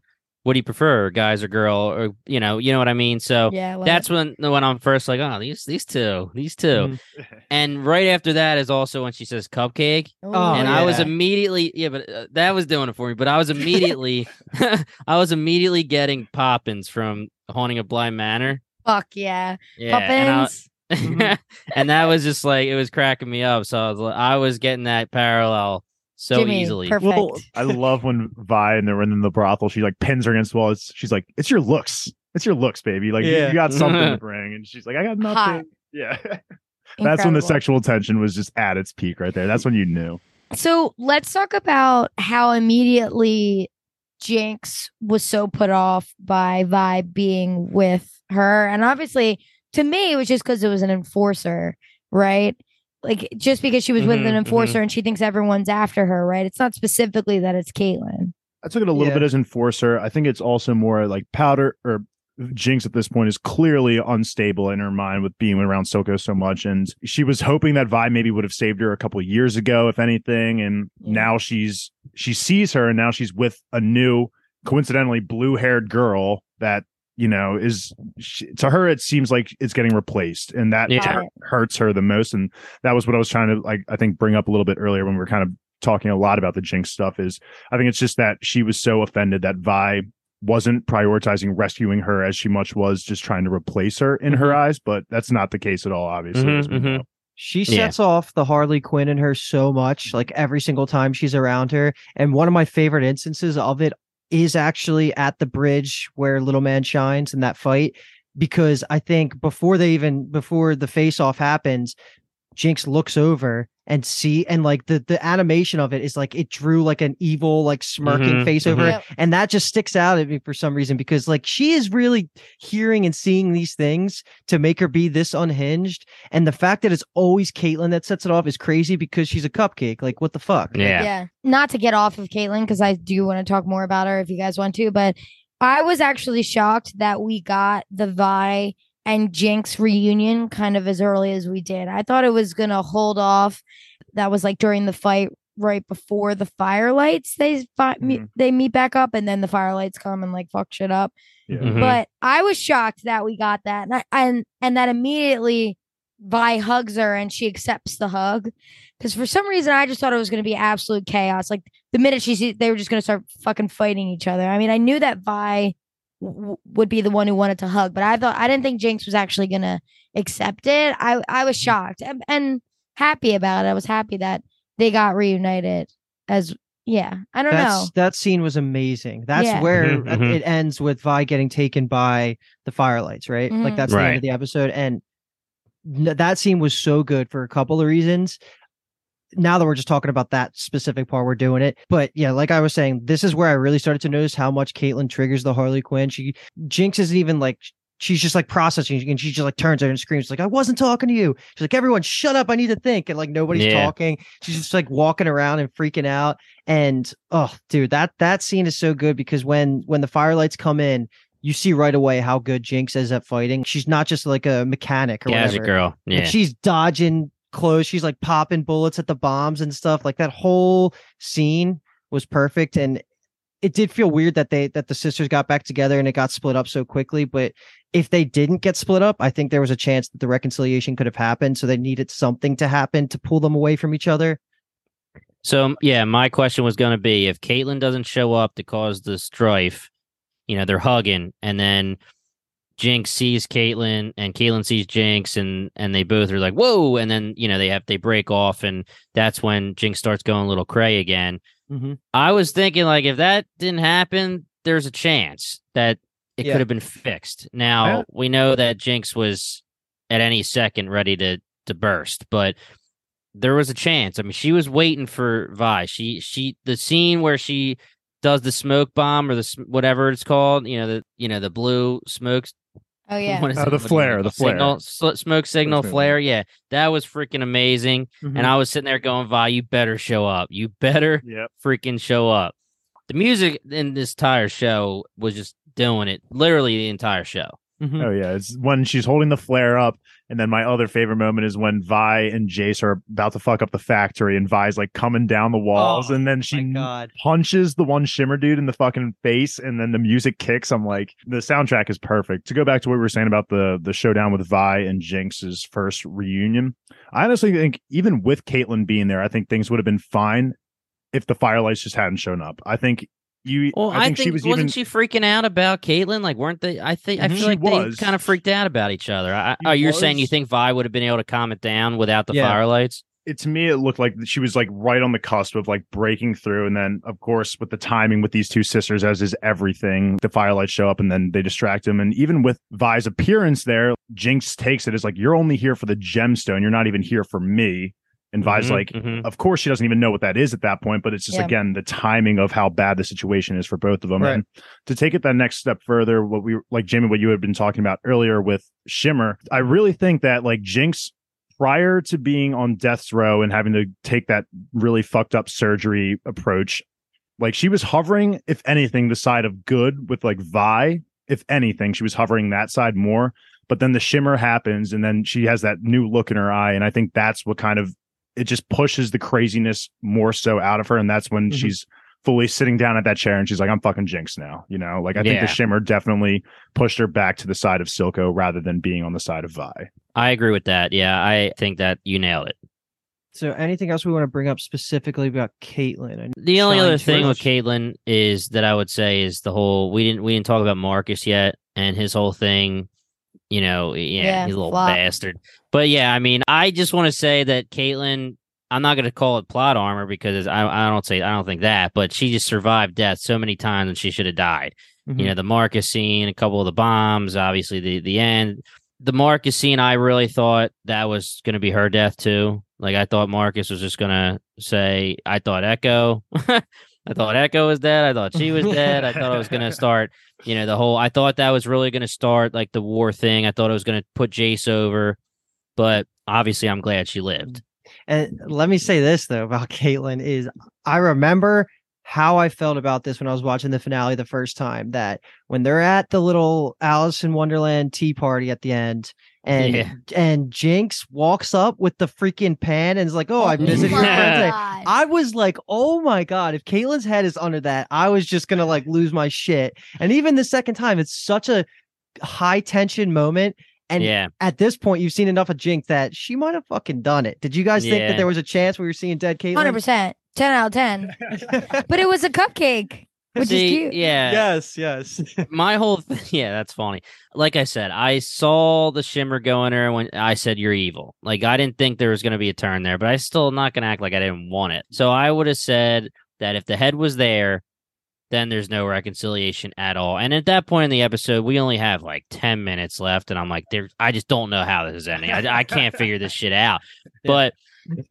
what do you prefer, guys or girl, or you know, you know what I mean. So yeah, well, that's when when I'm first like, oh, these these two, these 2 Mhm. and right after that is also when she says cupcake, Oh, and I was immediately yeah, but uh, that was doing it for me. But I was immediately, I was immediately getting Poppins from Haunting of Bly Manor. fuck yeah, Yeah, and, I- Poppins. and that was just like it was cracking me up. So I was, like- I was getting that parallel so Jimmy, easily. perfect. Well, I love when Vi and they're in the brothel. She like pins her against the wall. It's, she's like, "It's your looks. It's your looks, baby. Like you- Yeah. you got something to bring." And she's like, "I got nothing." Hot. Yeah, that's when the sexual tension was just at its peak right there. That's when you knew. So let's talk about how immediately Jinx was so put off by Vi being with her. And obviously, to me, it was just because it was an enforcer, right? Like just because she was with Mhm, an mhm. enforcer and she thinks everyone's after her, right? It's not specifically that it's Caitlyn. I took it a little Yeah. bit as enforcer. I think it's also more like powder or Jinx at this point is clearly unstable in her mind with being around Silco so much. And she was hoping that Vi maybe would have saved her a couple of years ago, if anything. And Yeah. now she's she sees her and now she's with a new, coincidentally, blue haired girl that, you know, is she, to her, it seems like it's getting replaced. And that Yeah. Hurts her the most. And that was what I was trying to like, I think, bring up a little bit earlier when we were kind of talking a lot about the Jinx stuff is I think it's just that she was so offended that Vi wasn't prioritizing rescuing her as she much was just trying to replace her in her eyes, but that's not the case at all, obviously. Mhm, as we mhm. know. She Yeah. sets off the Harley Quinn in her so much, like every single time she's around her. And one of my favorite instances of it is actually at the bridge where Little Man shines in that fight. Because I think before they even before the face off happens, Jinx looks over and see and like the the animation of it is like it drew like an evil, like smirking Mhm, face over mhm. her. Yep. And that just sticks out at me for some reason because like she is really hearing and seeing these things to make her be this unhinged. And the fact that it's always Caitlyn that sets it off is crazy because she's a cupcake. Like, what the fuck? Yeah. Yeah. Not to get off of Caitlyn, because I do want to talk more about her if you guys want to, but I was actually shocked that we got the Vi and Jinx reunion kind of as early as we did. I thought it was gonna hold off. That was like during the fight right before the firelights they fi- me- Mhm. they meet back up and then the firelights come and like fuck shit up. Yeah. Mhm. But I was shocked that we got that, and I, and, and that immediately Vi hugs her and she accepts the hug. Because for some reason, I just thought it was going to be absolute chaos. Like the minute she see, they were just going to start fucking fighting each other. I mean, I knew that Vi w- would be the one who wanted to hug, but I thought I didn't think Jinx was actually going to accept it. I I was shocked and, and happy about it. I was happy that they got reunited. As yeah, I don't That's, know. That scene was amazing. That's Yeah. where Mhm, uh, mhm. it ends with Vi getting taken by the firelights, right? Like Mhm. that's the end of the episode. And that scene was so good for a couple of reasons. Now that we're just talking about that specific part, we're doing it. But yeah, like I was saying, this is where I really started to notice how much Caitlyn triggers the Harley Quinn. She Jinx isn't even like she's just like processing and she just like turns her and screams like i wasn't talking to you she's like everyone shut up i need to think and like nobody's Yeah. talking she's just like walking around and freaking out and oh dude that that scene is so good because when when the firelights come in you see right away how good jinx is at fighting she's not just like a mechanic or Gadget whatever girl. Like, Yeah. she's dodging clothes she's like popping bullets at the bombs and stuff like that whole scene was perfect and it did feel weird that they that the sisters got back together and it got split up so quickly but if they didn't get split up i think there was a chance that the reconciliation could have happened so they needed something to happen to pull them away from each other. So yeah, my question was going to be if Caitlyn doesn't show up to cause the strife, you know, they're hugging, and then Jinx sees Caitlyn, and Caitlyn sees Jinx, and and they both are like, "Whoa!" And then you know they have they break off, and that's when Jinx starts going a little cray again. mm-hmm. I was thinking like if that didn't happen, there's a chance that it Yeah. could have been fixed. Now Yeah. we know that Jinx was at any second ready to to burst, but there was a chance. I mean, she was waiting for Vi. She she the scene where she does the smoke bomb or the whatever it's called, you know, the you know the blue smokes Oh yeah. What is Uh, it? the What do you flare, the it? Signal, flare. smoke signal signal. flare. Yeah, that was freaking amazing. Mhm. And I was sitting there going, "Vi, you better show up. You better Yep. freaking show up." The music in this entire show was just doing it, literally the entire show. Mhm. Oh yeah, it's when she's holding the flare up, and then my other favorite moment is when Vi and Jayce are about to fuck up the factory, and Vi's like coming down the walls, Oh, and then she punches the one shimmer dude in the fucking face, and then the music kicks. I'm like, the soundtrack is perfect. To go back to what we were saying about the the showdown with Vi and Jinx's first reunion, I honestly think even with Caitlyn being there, I think things would have been fine if the firelights just hadn't shown up. I think you. Well, I think, she was wasn't even. she freaking out about Caitlyn? Like, weren't they? I think I Mhm. feel like was. they kind of freaked out about each other. I, oh, you're saying you think Vi would have been able to calm it down without the Yeah. firelights? it to me it looked like she was like right on the cusp of like breaking through and then of course with the timing with these two sisters as is everything the firelights show up and then they distract him and even with vi's appearance there jinx takes it as like you're only here for the gemstone you're not even here for me and vi's Mhm, like mhm. of course she doesn't even know what that is at that point but it's just Yeah. again the timing of how bad the situation is for both of them Right. and to take it that next step further what we like jamie what you had been talking about earlier with shimmer i really think that like jinx prior to being on death's row and having to take that really fucked up surgery approach like she was hovering if anything the side of good with like vi if anything she was hovering that side more but then the shimmer happens and then she has that new look in her eye and i think that's what kind of it just pushes the craziness more so out of her and that's when Mhm. she's fully sitting down at that chair and she's like i'm fucking jinx now you know like i think the shimmer definitely pushed her back to the side of silco rather than being on the side of vi I agree with that. Yeah, I think that you nailed it. So, anything else we want to bring up specifically about Caitlyn? The only other thing with torch. Caitlyn is that I would say is the whole we didn't we didn't talk about Marcus yet and his whole thing. You know, yeah, Yeah, he's a little flop. bastard. But yeah, I mean, I just want to say that Caitlyn. I'm not going to call it plot armor because I I don't say I don't think that, but she just survived death so many times and she should have died. Mhm. You know, the Marcus scene, a couple of the bombs, obviously the the end. The Marcus scene, I really thought that was going to be her death too. Like I thought Marcus was just going to say, "I thought Ekko, I thought Ekko was dead. I thought she was dead. I thought I was going to start, you know, the whole. I thought that was really going to start like the war thing. I thought it was going to put Jayce over, but obviously, I'm glad she lived. Mm. And let me say this though about Caitlyn is I remember how I felt about this when I was watching the finale the first time. That when they're at the little Alice in Wonderland tea party at the end, and Yeah. and Jinx walks up with the freaking pan and is like, "Oh, I oh visited your my friend today." I was like, "Oh my god!" If Caitlyn's head is under that, I was just gonna like lose my shit. And even the second time, it's such a high tension moment. And yeah, at this point, you've seen enough of Jinx that she might have fucking done it. Did you guys think that there was a chance we were seeing dead Caitlyn? Hundred percent, ten out of ten. But it was a cupcake, which See, is cute. Yeah, yes, yes. my whole th- yeah that's funny. Like i said i saw the shimmer go in her when i said you're evil. Like i didn't think there was going to be a turn there but i still not going to act like i didn't want it. So i would have said that if the head was there then there's no reconciliation at all. And at that point in the episode we only have like 10 minutes left and i'm like there i just don't know how this is ending. I, I can't figure this shit out. But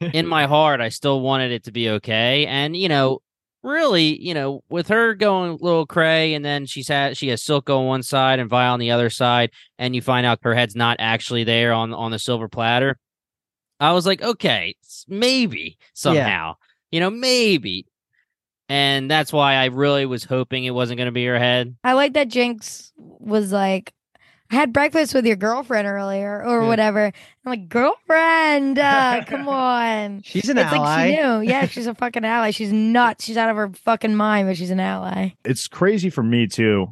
in my heart i still wanted it to be okay. And you know really, you know, with her going little cray, and then she's had she has Silco on one side and Vi on the other side, and you find out her head's not actually there on on the silver platter. I was like, okay, maybe somehow, you know, maybe, and that's why I really was hoping it wasn't going to be her head. I like that Jinx was like, I had breakfast with your girlfriend earlier or Yeah. whatever. I'm like, girlfriend, uh, come on. She's an it's ally. like she knew. Yeah, she's a fucking ally. She's nuts. She's out of her fucking mind, but she's an ally. it's crazy for me too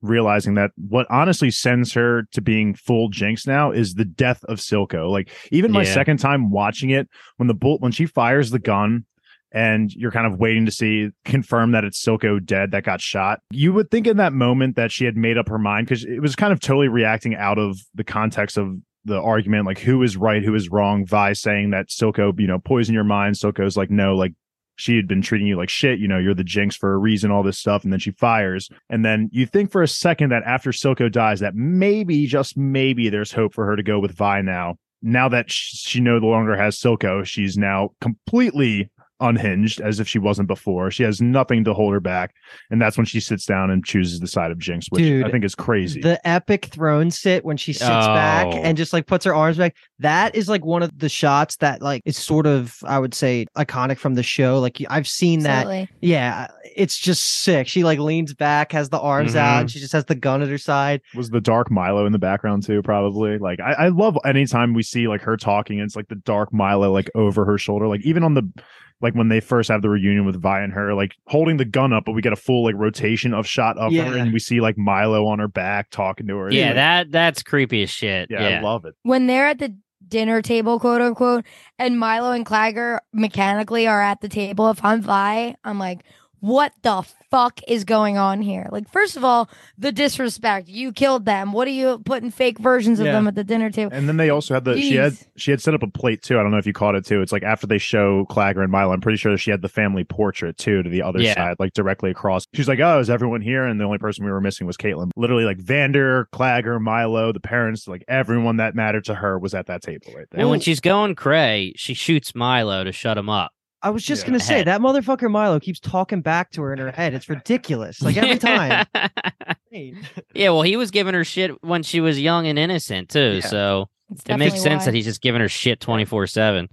realizing that what honestly sends her to being full jinx now is the death of silco like even my Yeah. second time watching it when the bullet when she fires the gun and you're kind of waiting to see confirm that it's silco dead that got shot you would think in that moment that she had made up her mind because it was kind of totally reacting out of the context of the argument like who is right who is wrong vi saying that silco you know poison your mind silco's like no like she had been treating you like shit, you know, you're the jinx for a reason, all this stuff. And then she fires. And then you think for a second that after Silco dies, that maybe, just maybe, there's hope for her to go with Vi now. Now that she no longer has Silco, she's now completely unhinged as if she wasn't before. She has nothing to hold her back. And that's when she sits down and chooses the side of Jinx, which Dude, I think is crazy. The epic throne sit when she sits back Oh. and just like puts her arms back. That is like one of the shots that like is sort of I would say iconic from the show. Like I've seen that. Yeah, it's just sick. She like leans back, has the arms out, Mhm. and she just has the gun at her side. was the dark Mylo in the background too, probably. Like I, I love anytime we see like her talking, and it's like the dark Mylo like over her shoulder. Like even on the like when they first have the reunion with Vi and her, like holding the gun up, but we get a full like rotation of shot of Yeah. her, and we see like Mylo on her back talking to her. Yeah, like- that that's creepy as shit. yeah, Yeah, I love it. when they're at the dinner table, quote unquote, and Mylo and Claggor mechanically are at the table, if I'm Vi, I'm like, what the fuck is going on here? Like, first of all, the disrespect. You killed them. What are you putting fake versions of Yeah. them at the dinner table? And then they also had the she had she had set up a plate too. I don't know if you caught it too. It's like after they show Claggor and Mylo, I'm pretty sure she had the family portrait too to the other Yeah. side, like directly across. She's like, "Oh, is everyone here?" And the only person we were missing was Caitlyn. Literally, like Vander, Claggor, Mylo, the parents, like everyone that mattered to her was at that table right there. And when she's going cray, she shoots Mylo to shut him up. I was just Yeah. gonna say Head. that motherfucker Mylo keeps talking back to her in her head. It's ridiculous. Like every time. yeah, well, he was giving her shit when she was young and innocent too. Yeah. So It's it makes sense why. that he's just giving her shit twenty four seven.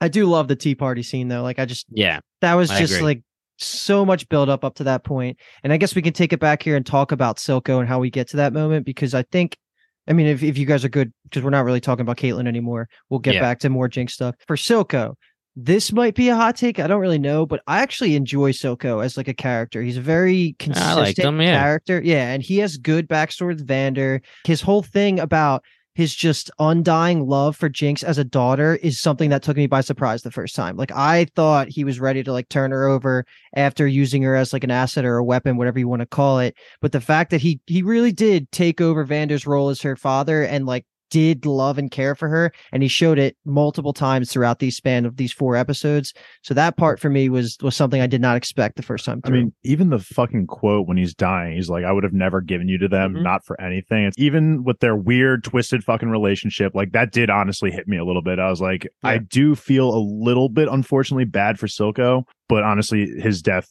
I do love the tea party scene though. Like I just Yeah, that was I just agree. like so much build up up to that point. And I guess we can take it back here and talk about Silco and how we get to that moment because I think I mean if, if you guys are good because we're not really talking about Caitlyn anymore, we'll get Yeah. back to more Jinx stuff. For Silco, this might be a hot take. I don't really know, but I actually enjoy Silco as like a character. He's a very consistent him, yeah. character. Yeah, and he has good backstory with Vander. His whole thing about his just undying love for Jinx as a daughter is something that took me by surprise the first time. Like I thought he was ready to like turn her over after using her as like an asset or a weapon, whatever you want to call it. But the fact that he he really did take over Vander's role as her father and like did love and care for her and he showed it multiple times throughout the span of these four episodes so that part for me was was something i did not expect the first time I mean, even the fucking quote when he's dying, he's like, I would have never given you to them, Mhm. not for anything. It's even with their weird, twisted fucking relationship, like that did honestly hit me a little bit. I was like, I do feel a little bit, unfortunately, bad for Silco, but honestly, his death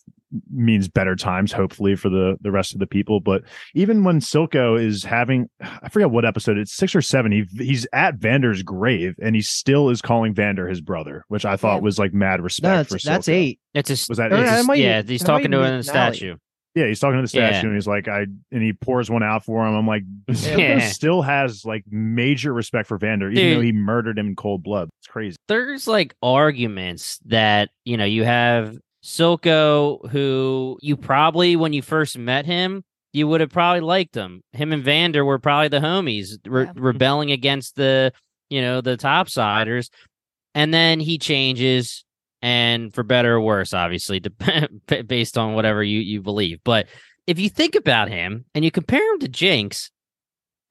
means better times, hopefully, for the the rest of the people. But even when Silco is having I forget what episode, it's six or seven, he he's at Vander's grave and he still is calling Vander his brother, which I thought Yeah. was like mad respect no, for that's, that's eight it's a Was that eight? yeah, it's it a- might- yeah. He's talking to even her be in the statue. Yeah, he's talking to the statue Yeah. and he's like, I and he pours one out for him. I'm like, Yeah. still has like major respect for Vander, even though he murdered him in cold blood. It's crazy. there's like arguments that you know you have Silco who you probably when you first met him you would have probably liked him. Him and Vander were probably the homies re- Yeah. rebelling against the you know the topsiders, and then he changes and for better or worse, obviously, dep- based on whatever you you believe. But if you think about him and you compare him to Jinx,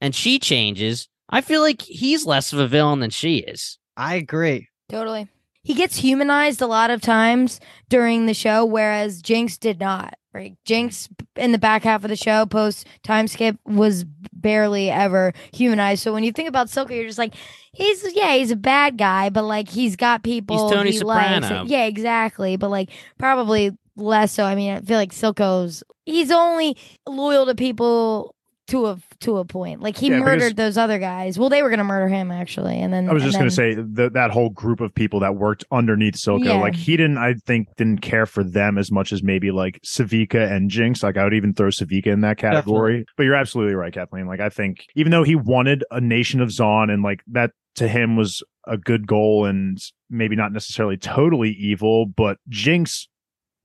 and she changes, I feel like he's less of a villain than she is. i agree Totally. He gets humanized a lot of times during the show, whereas Jinx did not. Right? Jinx in the back half of the show, post time skip, was barely ever humanized. So when you think about Silco, you're just like, he's yeah, he's a bad guy, but like he's got people. He's Tony he likes. Soprano. Yeah, exactly. But like probably less so. I mean, I feel like Silco's he's only loyal to people to a to a point. Like he Yeah, because- murdered those other guys. Well, they were gonna murder him actually, and then I was just gonna say that that whole group of people that worked underneath Silco, Yeah. like he didn't, I think, didn't care for them as much as maybe like Sevika and Jinx. Like I would even throw Sevika in that category. But you're absolutely right, Kathleen. Like I think even though he wanted a nation of Zaun and like that to him was a good goal and maybe not necessarily totally evil, but Jinx.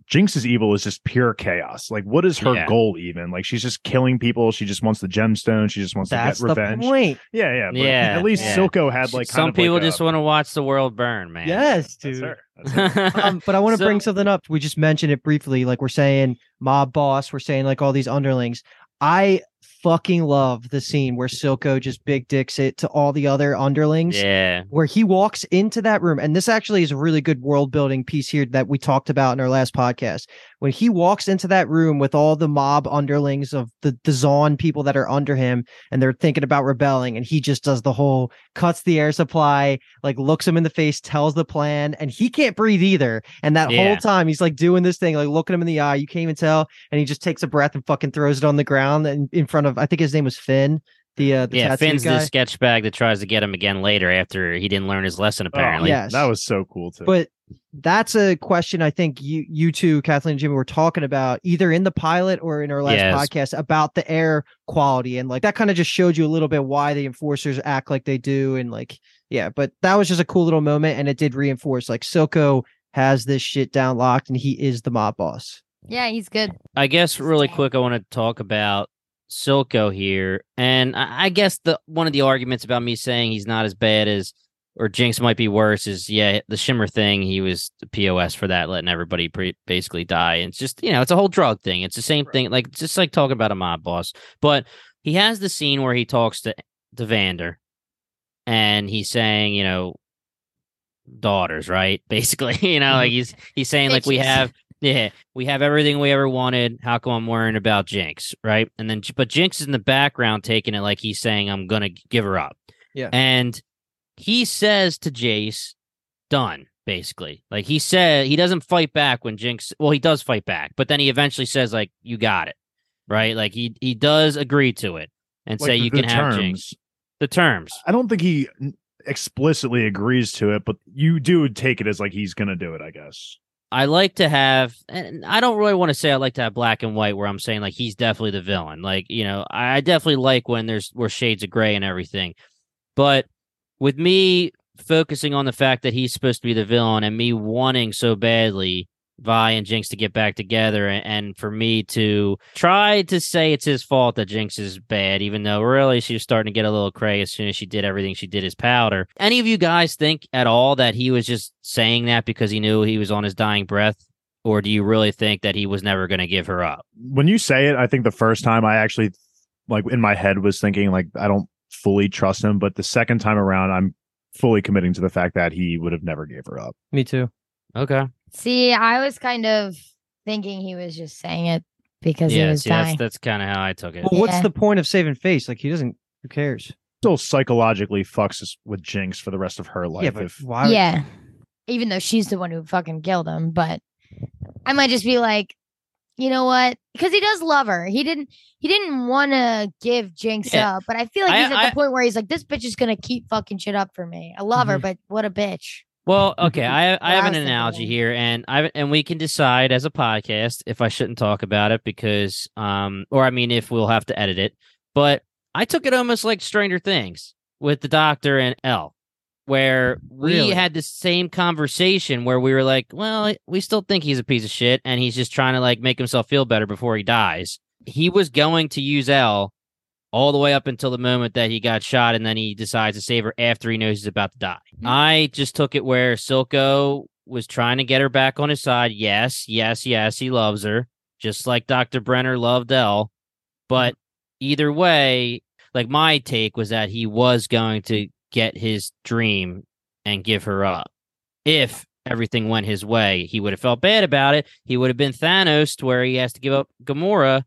Jinx's evil is just pure chaos. Like, what is her Yeah. goal even? Like, she's just killing people. She just wants the gemstone. She just wants that's to get revenge. point Yeah, yeah, but Yeah, At least yeah. Silco had like kind some of people like just a- want to watch the world burn, man. yes That's dude her. That's her. um, but I want to bring something up. We just mentioned it briefly. Like we're saying mob boss, we're saying like all these underlings. I fucking love the scene where Silco just big dicks it to all the other underlings. Yeah. Where he walks into that room, and this actually is a really good world building piece here that we talked about in our last podcast. When he walks into that room with all the mob underlings of the the Zaun people that are under him and they're thinking about rebelling and he just does the whole cuts the air supply like looks him in the face tells the plan and he can't breathe either and that Yeah. whole time he's like doing this thing like looking him in the eye you can't even tell and he just takes a breath and fucking throws it on the ground and in front of I think his name was Finn the uh the yeah, Finn's guy. the sketch bag that tries to get him again later after he didn't learn his lesson. Apparently, yes. That was so cool too. But that's a question I think you you two, Kathleen and Jimmy, were talking about either in the pilot or in our last Yes. podcast about the air quality. And like that kind of just showed you a little bit why the enforcers act like they do. And like, yeah, but that was just a cool little moment. And it did reinforce like Silco has this shit down locked and he is the mob boss. Yeah, he's good. I guess really quick, I want to talk about Silco here, and I, I guess the one of the arguments about me saying he's not as bad as or Jinx might be worse is yeah, the Shimmer thing. He was the POS for that, letting everybody pre- basically die. And it's just you know, it's a whole drug thing. It's the same thing, like just like talking about a mob boss. But he has the scene where he talks to to Vander, and he's saying, you know, daughters, right? Basically, you know, like mm-hmm. he's he's saying like we have yeah, we have everything we ever wanted. How come I'm worrying about Jinx, right? And then, but Jinx is in the background taking it like he's saying, I'm going to give her up. Yeah. And he says to Jayce, done, basically. Like he said, he doesn't fight back when Jinx, well, he does fight back, but then he eventually says, like, you got it, right? Like he, he does agree to it and Like say, you can have terms. Jinx. The terms. I don't think he explicitly agrees to it, but you do take it as like he's gonna do it. I guess. I like to have, and I don't really want to say I like to have black and white where I'm saying like he's definitely the villain. Like, you know, I I definitely like when there's where shades of gray and everything. But with me focusing on the fact that he's supposed to be the villain and me wanting so badly Vi and Jinx to get back together and, for me to try to say it's his fault that Jinx is bad, even though really she was starting to get a little cray as soon as she did everything she did as powder. Any of you guys think at all that he was just saying that because he knew he was on his dying breath? Or do you really think that he was never going to give her up? When you say it, I think the first time I actually like in my head was thinking like I don't fully trust him, but the second time around I'm fully committing to the fact that he would have never gave her up. Me too. Okay. See, I was kind of thinking he was just saying it because he was see, that's, dying. that's kind of how I took it. Well, what's Yeah. the point of saving face? Like he doesn't who cares? Still psychologically fucks us with Jinx for the rest of her life. yeah, but if why yeah. Even though she's the one who fucking killed him, but I might just be like, you know what? Because he does love her. He didn't. He didn't want to give Jinx Yeah. up, but I feel like I- he's at I- the point where he's like, this bitch is gonna keep fucking shit up for me. I love her, Mhm. but what a bitch. Well, okay, I I have an analogy here, and I and we can decide as a podcast if I shouldn't talk about it because, um, or I mean, if we'll have to edit it. But I took it almost like Stranger Things with the Doctor and El, where we Really? had the same conversation where we were like, well, we still think he's a piece of shit, and he's just trying to like make himself feel better before he dies. He was going to use El all the way up until the moment that he got shot, and then he decides to save her after he knows he's about to die. Mm-hmm. I just took it where Silco was trying to get her back on his side. Yes, yes, yes, he loves her, just like Dr. Brenner loved El. But mm-hmm. either way, like my take was that he was going to get his dream and give her up. If everything went his way, he would have felt bad about it. He would have been Thanos to where he has to give up Gamora,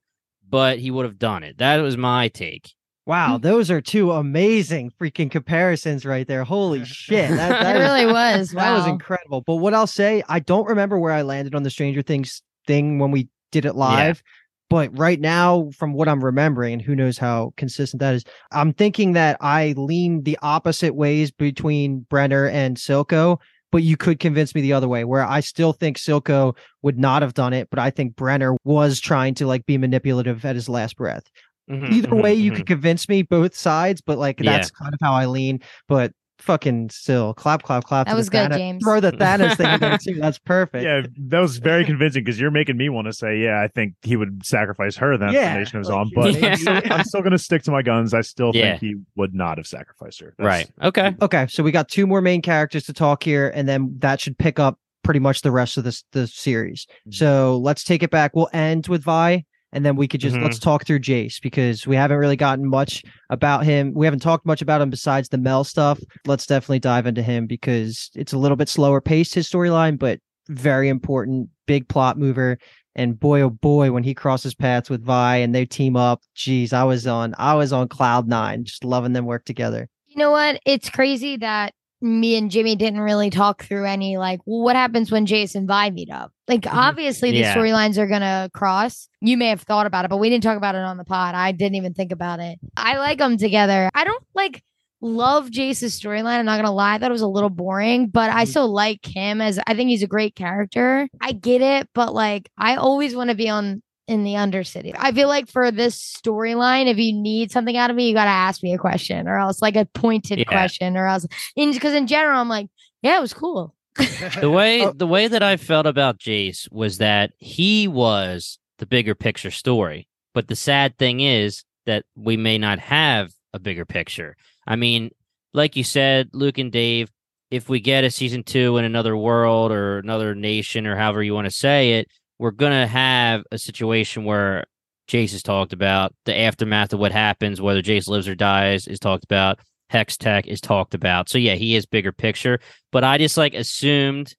but he would have done it. That was my take. Wow, hmm. those are two amazing freaking comparisons right there. Holy shit. That, It that is- really was. That was incredible. But what I'll say, I don't remember where I landed on the Stranger Things thing when we did it live. But right now, from what I'm remembering, and who knows how consistent that is, I'm thinking that I lean the opposite ways between Brenner and Silco. But you could convince me the other way, where I still think Silco would not have done it, but I think Brenner was trying to like be manipulative at his last breath. Mhm, Either mhm, way, you mhm. could convince me both sides, but like Yeah. that's kind of how I lean. But fucking still, clap, clap, clap. That was good, Thanos- James. Throw the Thanos thing in there too. That's perfect. yeah, that was very convincing because you're making me want to say, yeah, I think he would sacrifice her. Then Yeah, the nation is like, on, but know, I'm, still, I'm still gonna stick to my guns. I still Yeah. think he would not have sacrificed her. Right. Okay. Okay, so we got two more main characters to talk here, and then that should pick up pretty much the rest of this the series. Mhm. So let's take it back. We'll end with Vi, and then we could just Mhm. let's talk through Jayce because we haven't really gotten much about him. We haven't talked much about him besides the Mel stuff. Let's definitely dive into him because it's a little bit slower paced his storyline, but very important, big plot mover. And boy, oh boy, when he crosses paths with Vi and they team up, geez, I was on, I was on cloud nine, just loving them work together. You know what? It's crazy that me and Jimmy didn't really talk through any like well, what happens when Jayce and Vi meet up. Like Mm-hmm. obviously these Yeah. storylines are gonna cross. You may have thought about it, but we didn't talk about it on the pod. I didn't even think about it. I like them together. I don't like love Jayce's storyline. I'm not gonna lie, it was a little boring, but I Mhm. still like him as I think he's a great character. I get it, but like I always want to be on in the Undercity. I feel like for this storyline, if you need something out of me, you gotta ask me a question, or else like a pointed Yeah. question, or else in because in general, I'm like, yeah, it was cool. the way Oh. the way that I felt about Jayce was that he was the bigger picture story. But the sad thing is that we may not have a bigger picture. I mean, like you said, Luke and Dave, if we get a season two in another world or another nation or however you want to say it, we're gonna have a situation where Jayce is talked about, the aftermath of what happens, whether Jayce lives or dies, is talked about. Hextech is talked about. So yeah, he is bigger picture but I just like assumed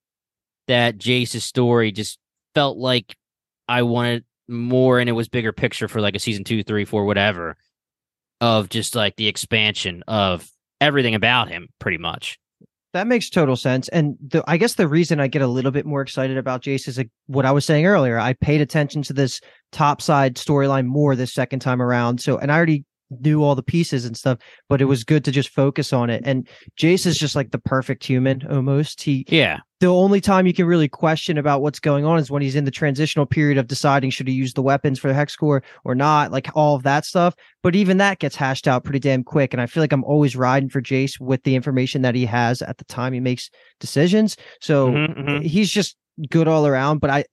that Jayce's story just felt like I wanted more and it was bigger picture for like a season two, three, four, whatever of just like the expansion of everything about him, pretty much. That makes total sense. And the, I guess the reason I get a little bit more excited about Jayce is like what I was saying earlier. I paid attention to this top side storyline more this second time around. So, and I already knew all the pieces and stuff, but it was good to just focus on it. And Jayce is just like the perfect human almost. He, Yeah. the only time you can really question about what's going on is when he's in the transitional period of deciding should he use the weapons for the hex core or not, like all of that stuff. But even that gets hashed out pretty damn quick. And I feel like I'm always riding for Jayce with the information that he has at the time he makes decisions. So Mhm, mhm. he's just good all around. But I,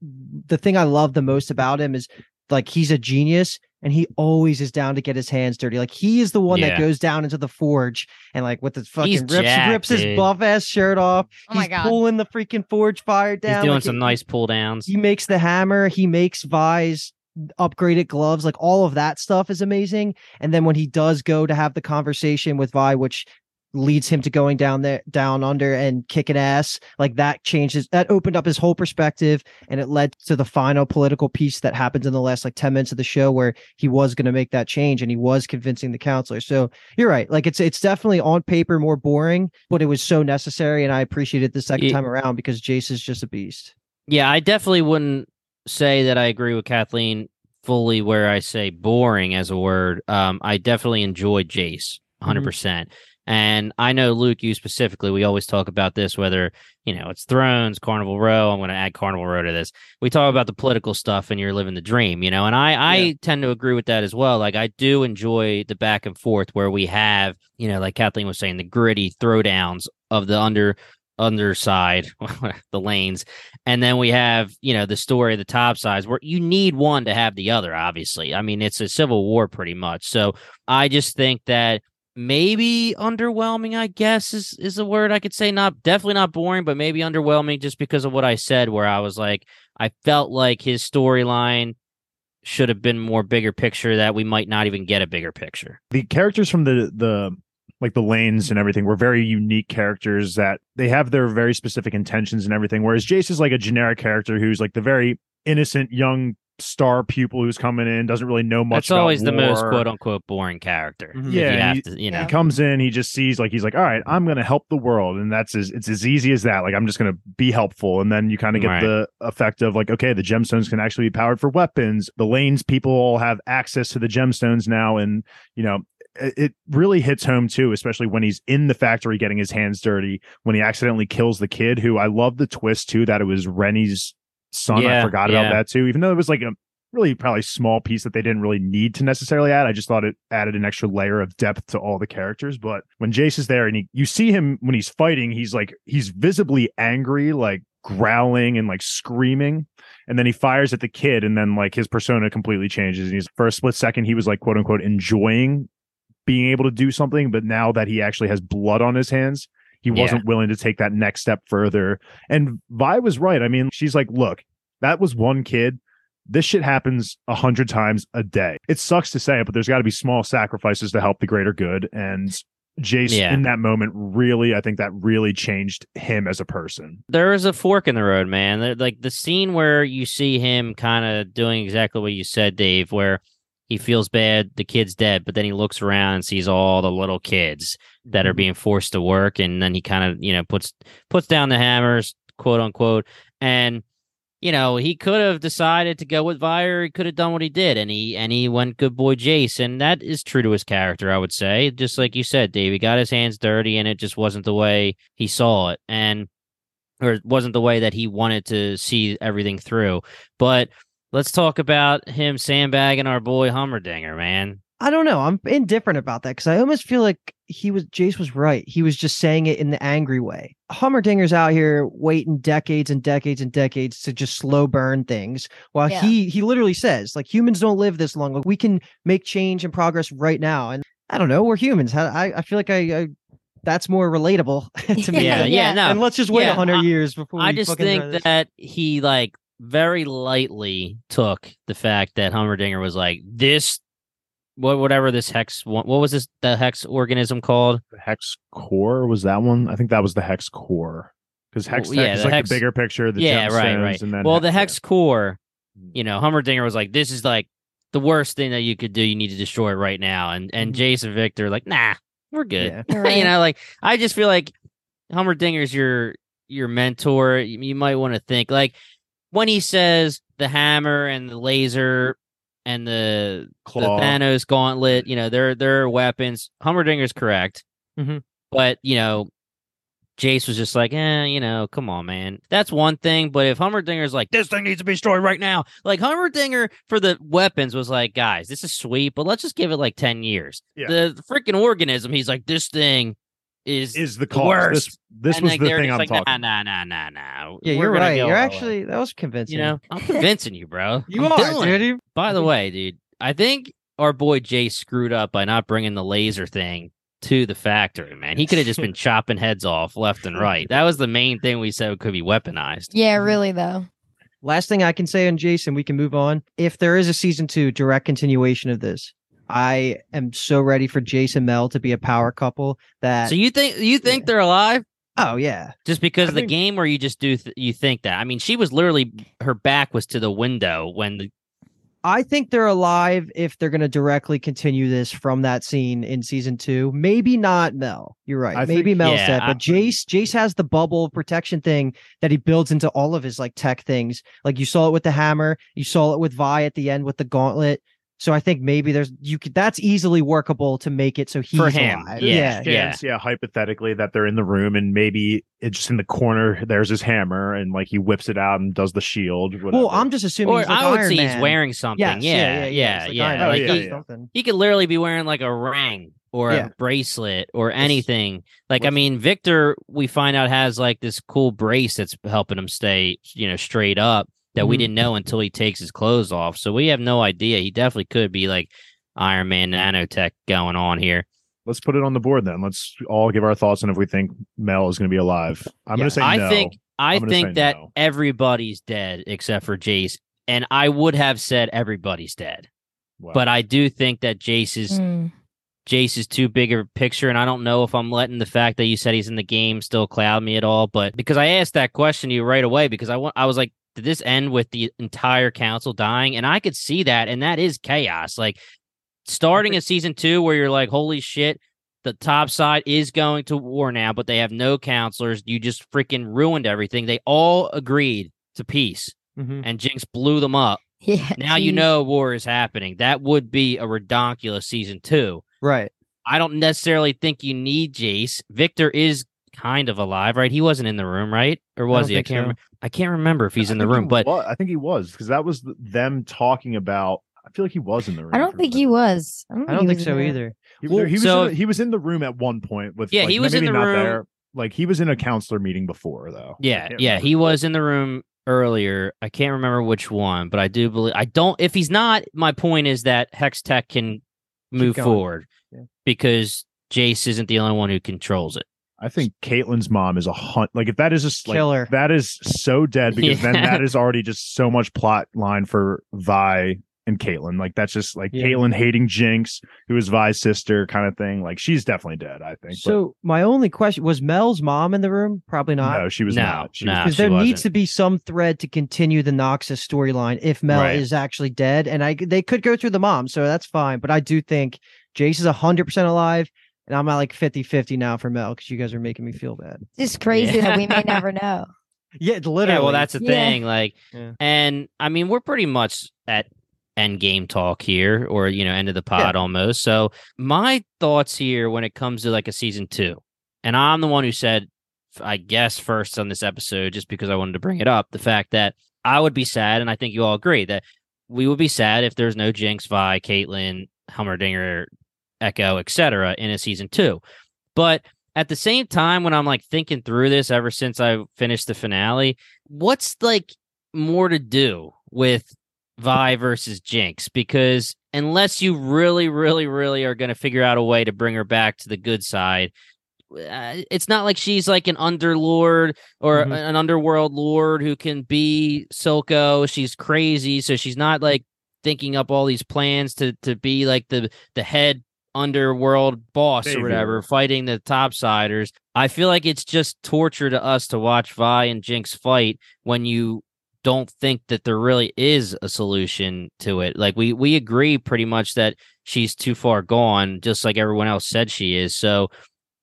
the thing I love the most about him is like he's a genius and he always is down to get his hands dirty. Like he is the one that goes down into the forge and like with his fucking He's rips, jacked, rips his buff ass shirt off. Oh my he's God. pulling the freaking forge fire down. He's doing like, some he- nice pull downs. He makes the hammer. He makes Vi's upgraded gloves. Like all of that stuff is amazing. And then when he does go to have the conversation with Vi, which leads him to going down there down under and kicking ass like that changes that opened up his whole perspective and it led to the final political piece that happens in the last like 10 minutes of the show where he was going to make that change and he was convincing the counselor so you're right like it's it's definitely on paper more boring but it was so necessary and i appreciate it the second Ye- time around because jayce is just a beast Yeah, I definitely wouldn't say that I agree with Kathleen fully where I say boring as a word. Um, I definitely enjoyed Jayce 100%. percent And I know Luke, you specifically, we always talk about this, whether, you know, it's Thrones, Carnival Row. I'm going to add Carnival Row to this. We talk about the political stuff and you're living the dream, you know, and I, I Yeah. tend to agree with that as well. Like, I do enjoy the back and forth where we have, you know, like Kathleen was saying, the gritty throwdowns of the under underside, the lanes, and then we have you know the story of the top sides where you need one to have the other. Obviously, I mean it's a civil war pretty much. So I just think that maybe underwhelming, I guess is is a word I could say. Not definitely not boring, but maybe underwhelming just because of what I said. Where I was like, I felt like his storyline should have been more bigger picture that we might not even get a bigger picture. the characters from the the like the lanes and everything were very unique characters that they have their very specific intentions and everything. Whereas Jayce is like a generic character who's like the very innocent young star pupil who's coming in, doesn't really know much. That's about always the most quote unquote boring character. Mhm. Yeah, you have he- to, you know. He comes in, he just sees like he's like, all right, I'm gonna help the world, and that's as it's as easy as that. Like I'm just gonna be helpful, and then you kind of get Right. the effect of like, okay, the gemstones can actually be powered for weapons. The lanes people all have access to the gemstones now, and you know. It it really hits home too, especially when he's in the factory getting his hands dirty. When he accidentally kills the kid, who I love the twist too, that it was Renni's son. I forgot yeah. about that too, even though it was like a really probably small piece that they didn't really need to necessarily add. I just thought it added an extra layer of depth to all the characters. But when Jayce is there and he, you see him when he's fighting, he's like he's visibly angry, like growling and like screaming. And then he fires at the kid, and then like his persona completely changes. And he's for a split second, he was like quote unquote enjoying being able to do something, but now that he actually has blood on his hands, he Yeah. wasn't willing to take that next step further. And Vi was right. I mean, she's like, look, that was one kid. This shit happens a hundred times a day. It sucks to say it, but there's got to be small sacrifices to help the greater good. And Jayce Yeah. in that moment really, I think that really changed him as a person. there is a fork in the road, man. Like the scene where you see him kind of doing exactly what you said, Dave, where he feels bad, the kid's dead, but then he looks around and sees all the little kids that are Mhm. being forced to work, and then he kind of, you know, puts puts down the hammers, quote unquote, and you know he could have decided to go with Vire. He could have done what he did, and he and he went good boy Jayce, and that is true to his character, I would say. Just like you said, Dave, he got his hands dirty, and it just wasn't the way he saw it, and or it wasn't the way that he wanted to see everything through. But let's talk about him sandbagging our boy Heimerdinger, man. I don't know. I'm indifferent about that because I almost feel like he was Jayce was right. He was just saying it in the angry way. Heimerdinger's out here waiting decades and decades and decades to just slow burn things. While Yeah. he he literally says like humans don't live this long. Like we can make change and progress right now. And I don't know. We're humans. I I feel like I, I that's more relatable to me. Yeah, Yeah. yeah, no. and let's just wait a yeah, hundred years before. I we just think that he like very lightly took the fact that Heimerdinger was like this what whatever this hex what, what was this the hex organism called? The hex core was that one? I think that was the hex core. Because hex Well, tech yeah, is the like hex- the bigger picture, the yeah, right, gemstones, right. And then well, the yeah. hex core, Mm. you know, Heimerdinger was like, "This is like the worst thing that you could do. You need to destroy it right now." And and Mhm. Jayce and Viktor like, "Nah, we're good." Yeah. You're right. you know, like I just feel like Heimerdinger's your your mentor. You, you might want to think like when he says the hammer and the laser and the Claw. the Thanos gauntlet, you know, they're they're weapons. Heimerdinger's correct. Mhm. But, you know, Jayce was just like, eh, you know, come on, man. That's one thing. But if Heimerdinger's like, this thing needs to be destroyed right now, like Heimerdinger for the weapons was like, guys, this is sweet, but let's just give it like 10 years. Yeah. The freaking organism, he's like, this thing is is the the cause. worst. This this and was like, the thing just I'm like, talking. Nah, nah, nah, nah, nah. Yeah, We're you're right. You're all way." actually that was convincing. you know, I'm convincing you, bro. you I'm are, doing it. dude. By the way, dude, I think our boy Jay screwed up by not bringing the laser thing to the factory, man. He could have just been chopping heads off left and right. That was the main thing we said could be weaponized. Yeah, really though. Last thing I can say on Jason, we can move on. If there is a season two direct continuation of this, I am so ready for Jayce and Mel to be a power couple that So you think you think Yeah. they're alive oh yeah. just because I of the game, or you just do th- you think that? I mean, she was literally her back was to the window when the I think they're alive if they're gonna directly continue this from that scene in season two. Maybe not Mel. You're right. I Maybe think- Mel's yeah, dead, I- but Jayce Jayce has the bubble protection thing that he builds into all of his like tech things. Like you saw it with the hammer, you saw it with Vi at the end with the gauntlet. So I think maybe there's you could that's easily workable to make it so he's For him, alive. yeah. chance, yeah, hypothetically that they're in the room and maybe it's just in the corner. There's his hammer and like he whips it out and does the shield. Whatever. Well, I'm just assuming or he's like I would Iron say Man. he's wearing something. Yes, yeah, yeah, It's like yeah. Iron oh, Man. Oh, yeah, he, yeah. he could literally be wearing like a ring or Yeah. a bracelet or anything. Like I mean, Viktor, we find out has like this cool brace that's helping him stay, you know, straight up that we Mhm. didn't know until he takes his clothes off. So we have no idea. He definitely could be like Iron Man nanotech going on here. let's put it on the board then. Let's all give our thoughts on if we think Mel is going to be alive. I'm Yeah, going to say I no. think I think that no. everybody's dead except for Jayce. And I would have said everybody's dead. Wow. But I do think that Jayce is Mm. Jayce is too big of a picture, and I don't know if I'm letting the fact that you said he's in the game still cloud me at all. But because I asked that question to you right away, because I want, I was like, did this end with the entire council dying? And I could see that, and that is chaos. Like starting a season two, where you're like, holy shit, the top side is going to war now, but they have no counselors. You just freaking ruined everything. They all agreed to peace, Mhm. and Jinx blew them up. Yeah. Now you know war is happening. That would be a redonkulous season two. Right. I don't necessarily think you need Jayce. Victor is kind of alive, right? He wasn't in the room, right? Or was don't he? I can't. so. Remember. I can't remember if he's I in the think he room, but wa- I think he was because that was them talking about. I feel like he was in the room. I don't think he was. I don't, I don't he think so either. He, Well, he was so- in the, he was in the room at one point with Yeah, like, he was in the not room- there. Like he was in a counselor meeting before though. Yeah, yeah, remember. he was in the room earlier. I can't remember which one, but I do believe. I don't. If he's not, my point is that Hextech can move forward Yeah. because Jayce isn't the only one who controls it. I think Caitlyn's mom is a hunt. Like if that is just like Killer. that is so dead because then that is already just so much plot line for Vi and Caitlyn. Like that's just like Yeah. Caitlyn hating Jinx, who is Vi's sister, kind of thing. Like she's definitely dead. I think. So my only question was Mel's mom in the room? Probably not. no, she was No, not. She no. was because she there needs wasn't. to be some thread to continue the Noxus storyline if Mel Right. is actually dead, and I they could go through the mom, so that's fine. But I do think Jayce is hundred percent alive, and I'm at like 50-50 now for Mel because you guys are making me feel bad. It's just crazy that we may never know. Yeah, literally. Yeah, well, that's the Yeah. thing. Like, Yeah. and I mean, we're pretty much at end game talk here, or you know, end of the pod almost. So, my thoughts here when it comes to like a season two, and I'm the one who said, I guess first on this episode, just because I wanted to bring it up, the fact that I would be sad, and I think you all agree that we would be sad if there's no Jinx, Vi, Caitlyn, Heimerdinger, Ekko, etc. in a season two. But at the same time, when I'm like thinking through this ever since I finished the finale, what's like more to do with Vi versus Jinx? Because unless you really, really, really are going to figure out a way to bring her back to the good side, uh, it's not like she's like an underlord or Mhm. an underworld lord who can be Silco. She's crazy, so she's not like thinking up all these plans to to be like the the head underworld boss or whatever, fighting the topsiders. I feel like it's just torture to us to watch Vi and Jinx fight when you don't think that there really is a solution to it. Like we we agree pretty much that she's too far gone, just like everyone else said she is. So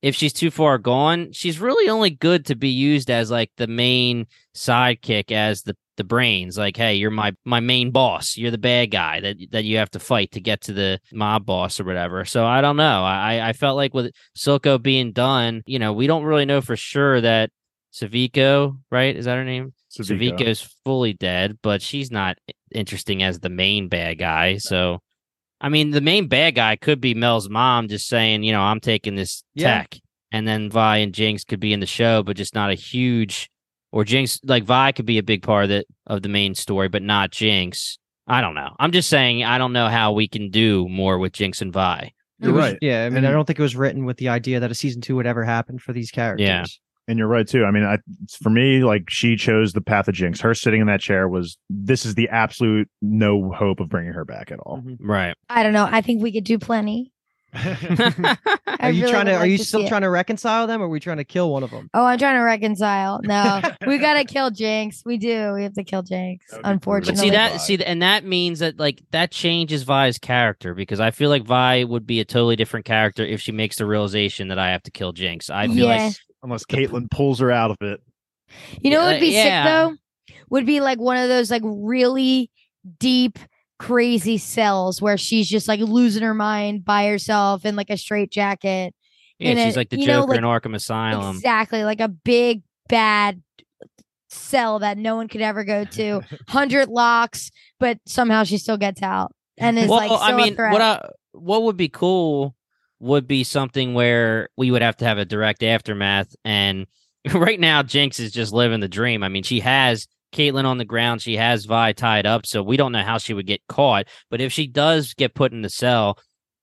if she's too far gone, she's really only good to be used as like the main sidekick as the the brains like hey you're my my main boss. You're the bad guy that that you have to fight to get to the mob boss or whatever. So i don't know. I i felt like with silco being done you know we don't really know for sure that Sevika, right? Is that her name? Sevika. Sevika's fully dead but she's not interesting as the main bad guy. So i mean the main bad guy could be mel's mom just saying you know i'm taking this Yeah. tech. And then vi and jinx could be in the show but just not a huge or Jinx like Vi could be a big part of the of the main story, but not Jinx. I don't know. I'm just saying I don't know how we can do more with Jinx and Vi. You're was- right. Yeah, I mean, I don't think it was written with the idea that a season two would ever happen for these characters. Yeah, And you're right too. I mean, I, for me, like she chose the path of Jinx. Her sitting in that chair was this is the absolute no hope of bringing her back at all. Mhm. Right. I don't know. I think we could do plenty. I Are you really trying to? would Are you to still see it. trying to reconcile them, or are we trying to kill one of them? Oh, I'm trying to reconcile. No, we gotta kill Jinx. We do. We have to kill Jinx. That would be brutal. Unfortunately, But see that see th- and that means that like that changes Vi's character because I feel like Vi would be a totally different character if she makes the realization that I have to kill Jinx. I feel Yeah. like Unless Caitlyn pulls her out of it. You know what would be Yeah. sick though? Would be like one of those like really deep, crazy cells where she's just like losing her mind by herself in like a straight jacket. yeah, she's a- like the you know, Joker in Arkham Asylum. Exactly. Like a big bad cell that no one could ever go to. Hundred locks, but somehow she still gets out. And is well, like so I mean, what I, what would be cool would be something where we would have to have a direct aftermath. And right now, Jinx is just living the dream. I mean, she has Caitlyn on the ground, she has Vi tied up, so we don't know how she would get caught. But if she does get put in the cell,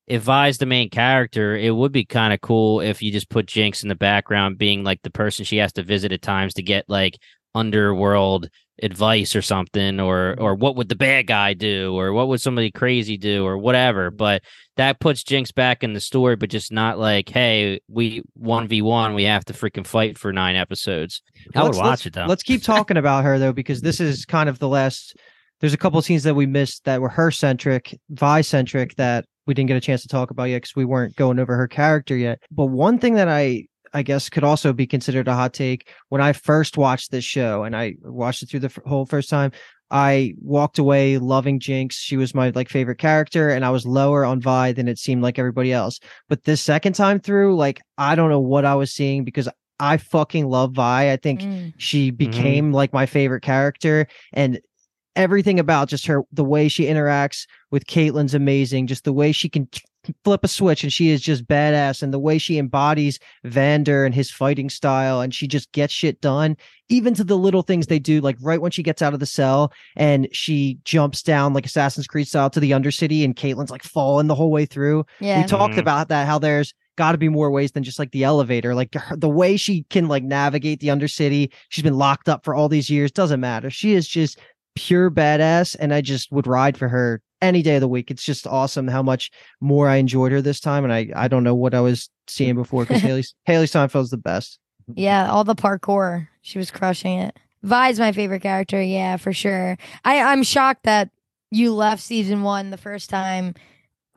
if Vi's the main character, it would be kind of cool if you just put Jinx in the background, being like the person she has to visit at times to get like underworld advice or something or or what would the bad guy do or what would somebody crazy do or whatever mm-hmm. but that puts jinx back in the story but just not like hey we 1v1 we have to freaking fight for nine episodes i would Let's- watch it though Let's keep talking about her though, because this is kind of the last. There's a couple of scenes that we missed that were her centric, Vi centric that we didn't get a chance to talk about yet because we weren't going over her character yet. But one thing that I I guess could also be considered a hot take when I first watched this show and I watched it through the f- whole first time. I walked away loving Jinx. She was my like favorite character, and I was lower on Vi than it seemed like everybody else. But this second time through, like I don't know what I was seeing because I fucking love Vi. I think Mm. she became like my favorite character and everything about just her the way she interacts with Caitlyn's amazing just the way she can t- flip a switch and she is just badass and the way she embodies Vander and his fighting style and she just gets shit done even to the little things they do like right when she gets out of the cell and she jumps down like Assassin's Creed style to the undercity and Caitlyn's like falling the whole way through Yeah. we talked Mhm. about that how there's got to be more ways than just like the elevator like her, the way she can like navigate the undercity she's been locked up for all these years doesn't matter she is just pure badass, and I just would ride for her any day of the week. It's just awesome how much more I enjoyed her this time, and I I don't know what I was seeing before because Hailee Hailee Steinfeld's the best. Yeah, all the parkour. She was crushing it. Vi's my favorite character, yeah, for sure. I, I'm shocked that you left season one the first time.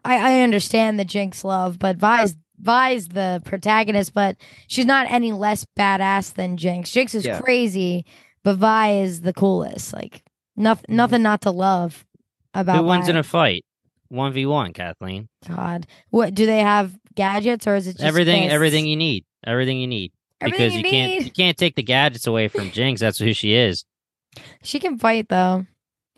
I, I understand the Jinx love, but Vi's Vi's the protagonist, but she's not any less badass than Jinx. Jinx is Yeah. crazy, but Vi is the coolest. Like nothing nothing not to love about Who wins Vi. in a fight? One v one, Kathleen. God. What do they have gadgets or is it just everything, fists? everything you need, everything you need. Everything because you, you can't need. you can't take the gadgets away from Jinx. That's who she is. She can fight though.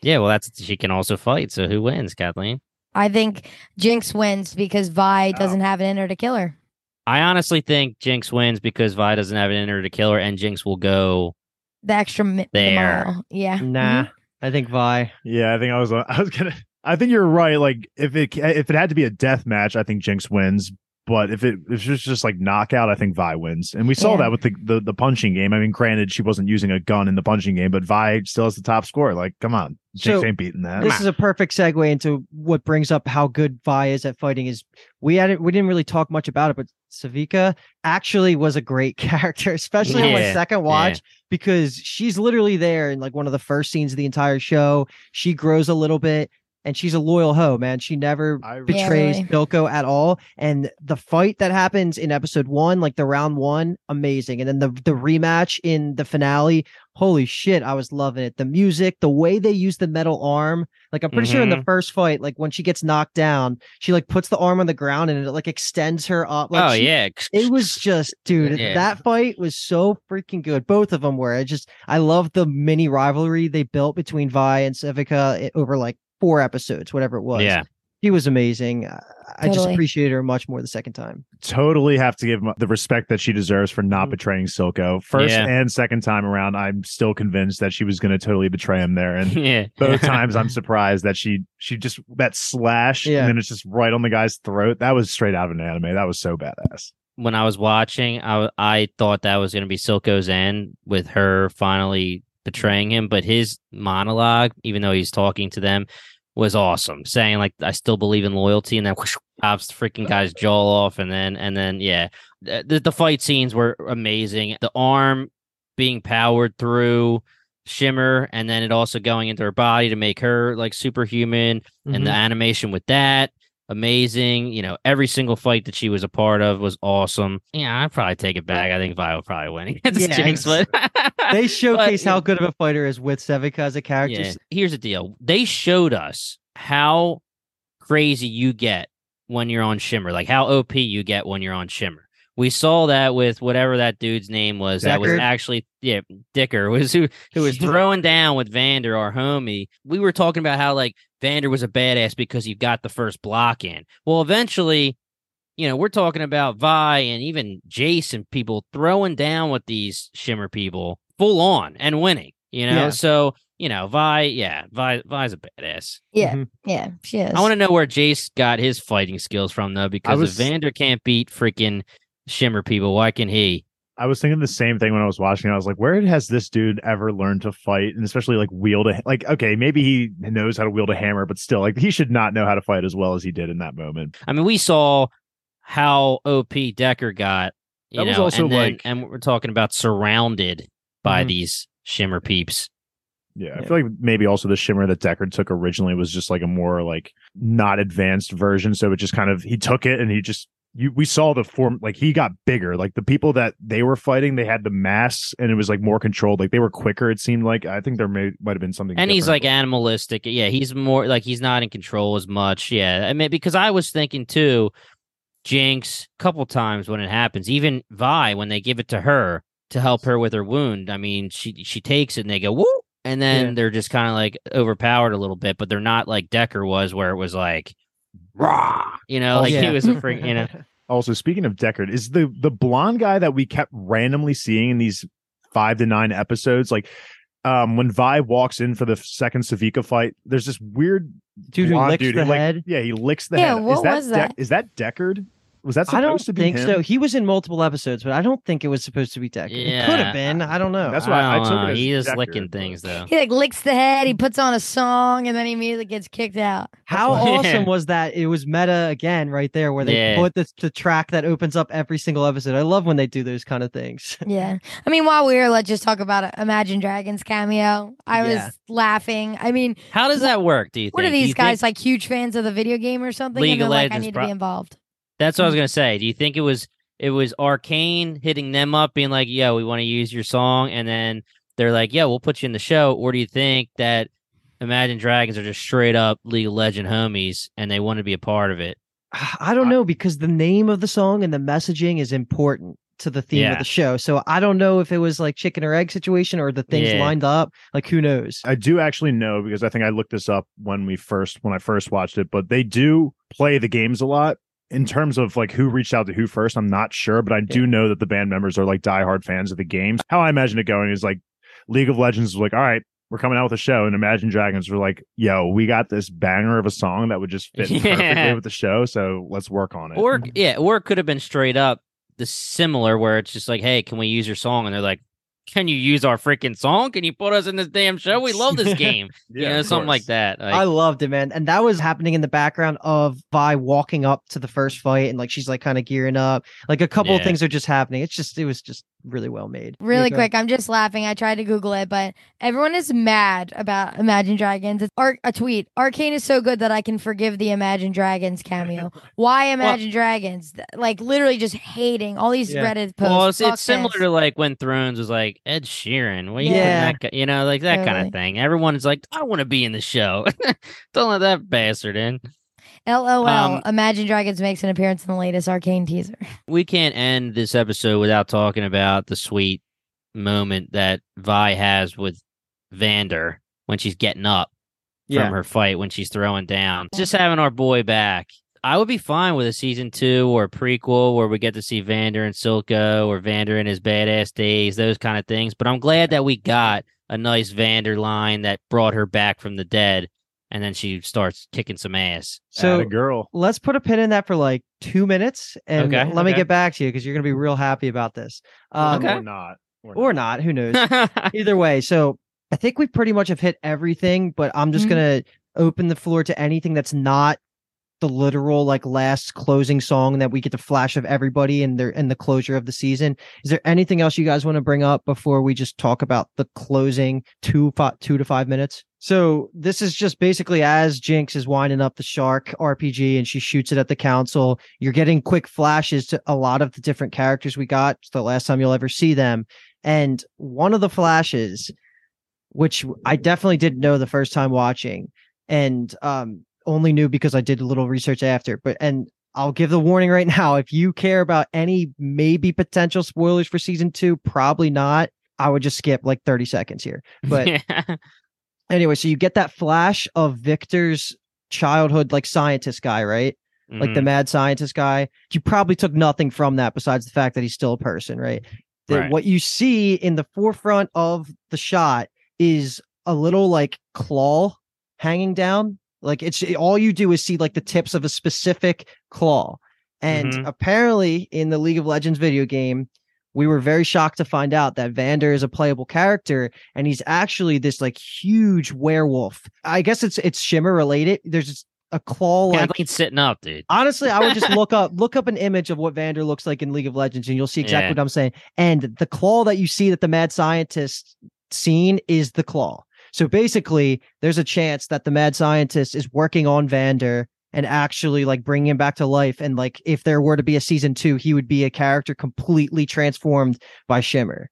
Yeah, well, that's she can also fight. So who wins, Kathleen? I think Jinx wins because Vi doesn't have it in her to kill her. I honestly think Jinx wins because Vi doesn't have it in her to kill her, and Jinx will go. The extra mi- the There. mile. Yeah. Nah, Mhm. I think Vi. Yeah, I think I was. Uh, I was gonna. I think you're right. Like if it if it had to be a death match, I think Jinx wins. But if it if it was just like knockout, I think Vi wins. And we saw Yeah. that with the, the the punching game. I mean, granted, she wasn't using a gun in the punching game, but Vi still has the top score. Like, come on, Jinx So, ain't beating that. This is a perfect segue into what brings up how good Vi is at fighting. Is we hadn't we didn't really talk much about it, but Sevika actually was a great character, especially on my second watch because she's literally there in like one of the first scenes of the entire show. She grows a little bit. And she's a loyal hoe, man. She never I- Yeah, betrays really. Silco at all. And the fight that happens in episode one, like the round one, amazing. And then the the rematch in the finale, holy shit, I was loving it. The music, the way they use the metal arm. Like I'm pretty sure in the mm-hmm. first fight, like when she gets knocked down, she like puts the arm on the ground and it like extends her up. Like oh she- yeah, It was just, dude, Yeah. that fight was so freaking good. Both of them were. I just, I love the mini rivalry they built between Vi and Sevika eh, over like four episodes, whatever it was. yeah. She was amazing. I- I just Totally. appreciated her much more the second time. totally have to give m- the respect that she deserves for not Mhm. betraying Silco. First Yeah. and second time around, I'm still convinced that she was going to totally betray him there. And yeah. both times, I'm surprised that she she just that slash Yeah. and then it's just right on the guy's throat. That was straight out of an anime. That was so badass. when I was watching, I I thought that was going to be Silco's end with her finally betraying him, but his monologue, even though he's talking to them, was awesome. Saying like, "I still believe in loyalty," and then whoosh, pops the freaking guy's jaw off, and then and then yeah, the, the fight scenes were amazing. The arm being powered through Shimmer, and then it also going into her body to make her like superhuman and the Mhm. animation with that amazing you know every single fight that she was a part of was awesome yeah i'd probably take it back i think vi will probably win against Yeah, jinx but they showcase But, how good of a fighter is with Sevika as a character. yeah. here's the deal they showed us how crazy you get when you're on shimmer like how op you get when you're on shimmer we saw that with whatever that dude's name was that was actually yeah dicker was who who was throwing down with vander our homie we were talking about how like vander was a badass because he got the first block in well eventually you know we're talking about vi and even jason people throwing down with these shimmer people full on and winning you know Yeah. so you know vi yeah vi vi's a badass Yeah. Mhm. Yeah. She is. I want to know where Jayce got his fighting skills from, though, because was- if Vander can't beat freaking Shimmer people, why can he? I was thinking the same thing when I was watching. I was like, where has this dude ever learned to fight, and especially like wield a like? Okay, maybe he knows how to wield a hammer, but still, like he should not know how to fight as well as he did in that moment. I mean, we saw how OP Decker got, you That was know, also and then, like- and we're talking about surrounded by Mhm. these Shimmer peeps. Yeah, I Yeah. feel like maybe also the shimmer that Deckard took originally was just like a more like not advanced version. So it just kind of he took it and he just you we saw the form like he got bigger. Like the people that they were fighting, they had the masks and it was like more controlled. Like they were quicker. It seemed like I think there may might have been something. And he's like animalistic. Yeah, he's more like he's not in control as much. Yeah, I mean, because I was thinking too, Jinx, a couple times when it happens, even Vi when they give it to her to help her with her wound. I mean, she she takes it and they go woo, and then Yeah. they're just kind of like overpowered a little bit, but they're not like Decker was, where it was like rah, you know, Oh, like he was a freak, you know. Also, speaking of Deckard, is the the blonde guy that we kept randomly seeing in these five to nine episodes like um when Vi walks in for the second Sevika fight, there's this weird Dude who blonde licks dude the who, like- head. yeah, he licks the Yeah, head. what is that was Deck- that? is that Deckard? Was that supposed I don't to be think him? so. He was in multiple episodes, but I don't think it was supposed to be Decker. It could have been. I don't know. That's why I don't took it as he is Decker, licking things though. He like licks the head, he puts on a song, and then he immediately gets kicked out. How why- awesome was that? It was meta again, right there, where they Yeah. put the, the track that opens up every single episode. I love when they do those kind of things. Yeah. I mean, while we're here, let's just talk about it. Imagine Dragons cameo. I Yeah. was laughing. I mean, How does that work? Do you what think? are Do you these guys think- like huge fans of the video game or something? League and of like, I need to be involved. That's what I was mm-hmm. gonna say. Do you think it was it was Arcane hitting them up, being like, "Yo, we want to use your song," and then they're like, "Yeah, we'll put you in the show," or do you think that Imagine Dragons are just straight up League of Legend homies and they want to be a part of it? I don't know because the name of the song and the messaging is important to the theme Yeah. of the show. So I don't know if it was like chicken or egg situation or the things Yeah. lined up. Like who knows? I do actually know because I think I looked this up when we first when I first watched it, but they do play the games a lot. In terms of like who reached out to who first, I'm not sure, but I do know that the band members are like diehard fans of the games. How I imagine it going is like League of Legends was like, all right, we're coming out with a show, and Imagine Dragons were like, yo, we got this banger of a song that would just fit Yeah. perfectly with the show, so let's work on it. Or yeah, or it could have been straight up the similar where it's just like, "Hey, can we use your song?" And they're like, "Can you use our freaking song? Can you put us in this damn show? We love this game." you know, of something like that. Like, I loved it, man. And that was happening in the background of Vi walking up to the first fight and like she's like kind of gearing up. Like a couple of things are just happening. It's just it was just really well made. Yeah, Really go ahead. quick, I'm just laughing. I tried to Google it, but everyone is mad about Imagine Dragons. It's Ar- a tweet. Arcane is so good that I can forgive the Imagine Dragons cameo. Why Imagine Dragons? Like literally just hating all these Yeah. Reddit posts. well, it's, it's similar to like when Thrones was like Ed Sheeran. What you Yeah. yeah. that you know, like that kind of thing. Everyone's like, I want to be in the show. Don't let that bastard in. LOL. Um, Imagine Dragons makes an appearance in the latest Arcane teaser. We can't end this episode without talking about the sweet moment that Vi has with Vander when she's getting up Yeah. from her fight when she's throwing down. Just having our boy back. I would be fine with a season two or a prequel where we get to see Vander and Silco or Vander in his badass days, those kind of things. But I'm glad that we got a nice Vander line that brought her back from the dead, and then she starts kicking some ass. So a girl. let's put a pin in that for like two minutes and Okay, let me okay. get back to you because you're gonna be real happy about this. Um, Okay. Or not. or not, who knows? Either way, so I think we pretty much have hit everything, but I'm just Mhm. gonna open the floor to anything that's not the literal like last closing song that we get the flash of everybody and their and the closure of the season. Is there anything else you guys want to bring up before we just talk about the closing two two to five minutes? So this is just basically as Jinx is winding up the shark RPG and she shoots it at the council. You're getting quick flashes to a lot of the different characters we got. It's the last time you'll ever see them. And one of the flashes, which I definitely didn't know the first time watching, and um, only knew because I did a little research after. But and I'll give the warning right now: if you care about any maybe potential spoilers for season two, probably not. I would just skip like 30 seconds here. But Yeah. anyway, so you get that flash of Viktor's childhood like scientist guy, right? Like the Mhm. mad scientist guy. You probably took nothing from that besides the fact that he's still a person, right? That Right. what you see in the forefront of the shot is a little like claw hanging down. Like it's all you do is see like the tips of a specific claw. And Mhm. apparently in the League of Legends video game, we were very shocked to find out that Vander is a playable character and he's actually this like huge werewolf. I guess it's it's shimmer related. There's just a claw like Kathleen's sitting up, dude. Honestly, I would just look up look up an image of what Vander looks like in League of Legends, and you'll see exactly Yeah. what I'm saying. And the claw that you see that the mad scientist seen is the claw. So basically, there's a chance that the mad scientist is working on Vander and actually like bringing him back to life. And like, if there were to be a season two, he would be a character completely transformed by Shimmer.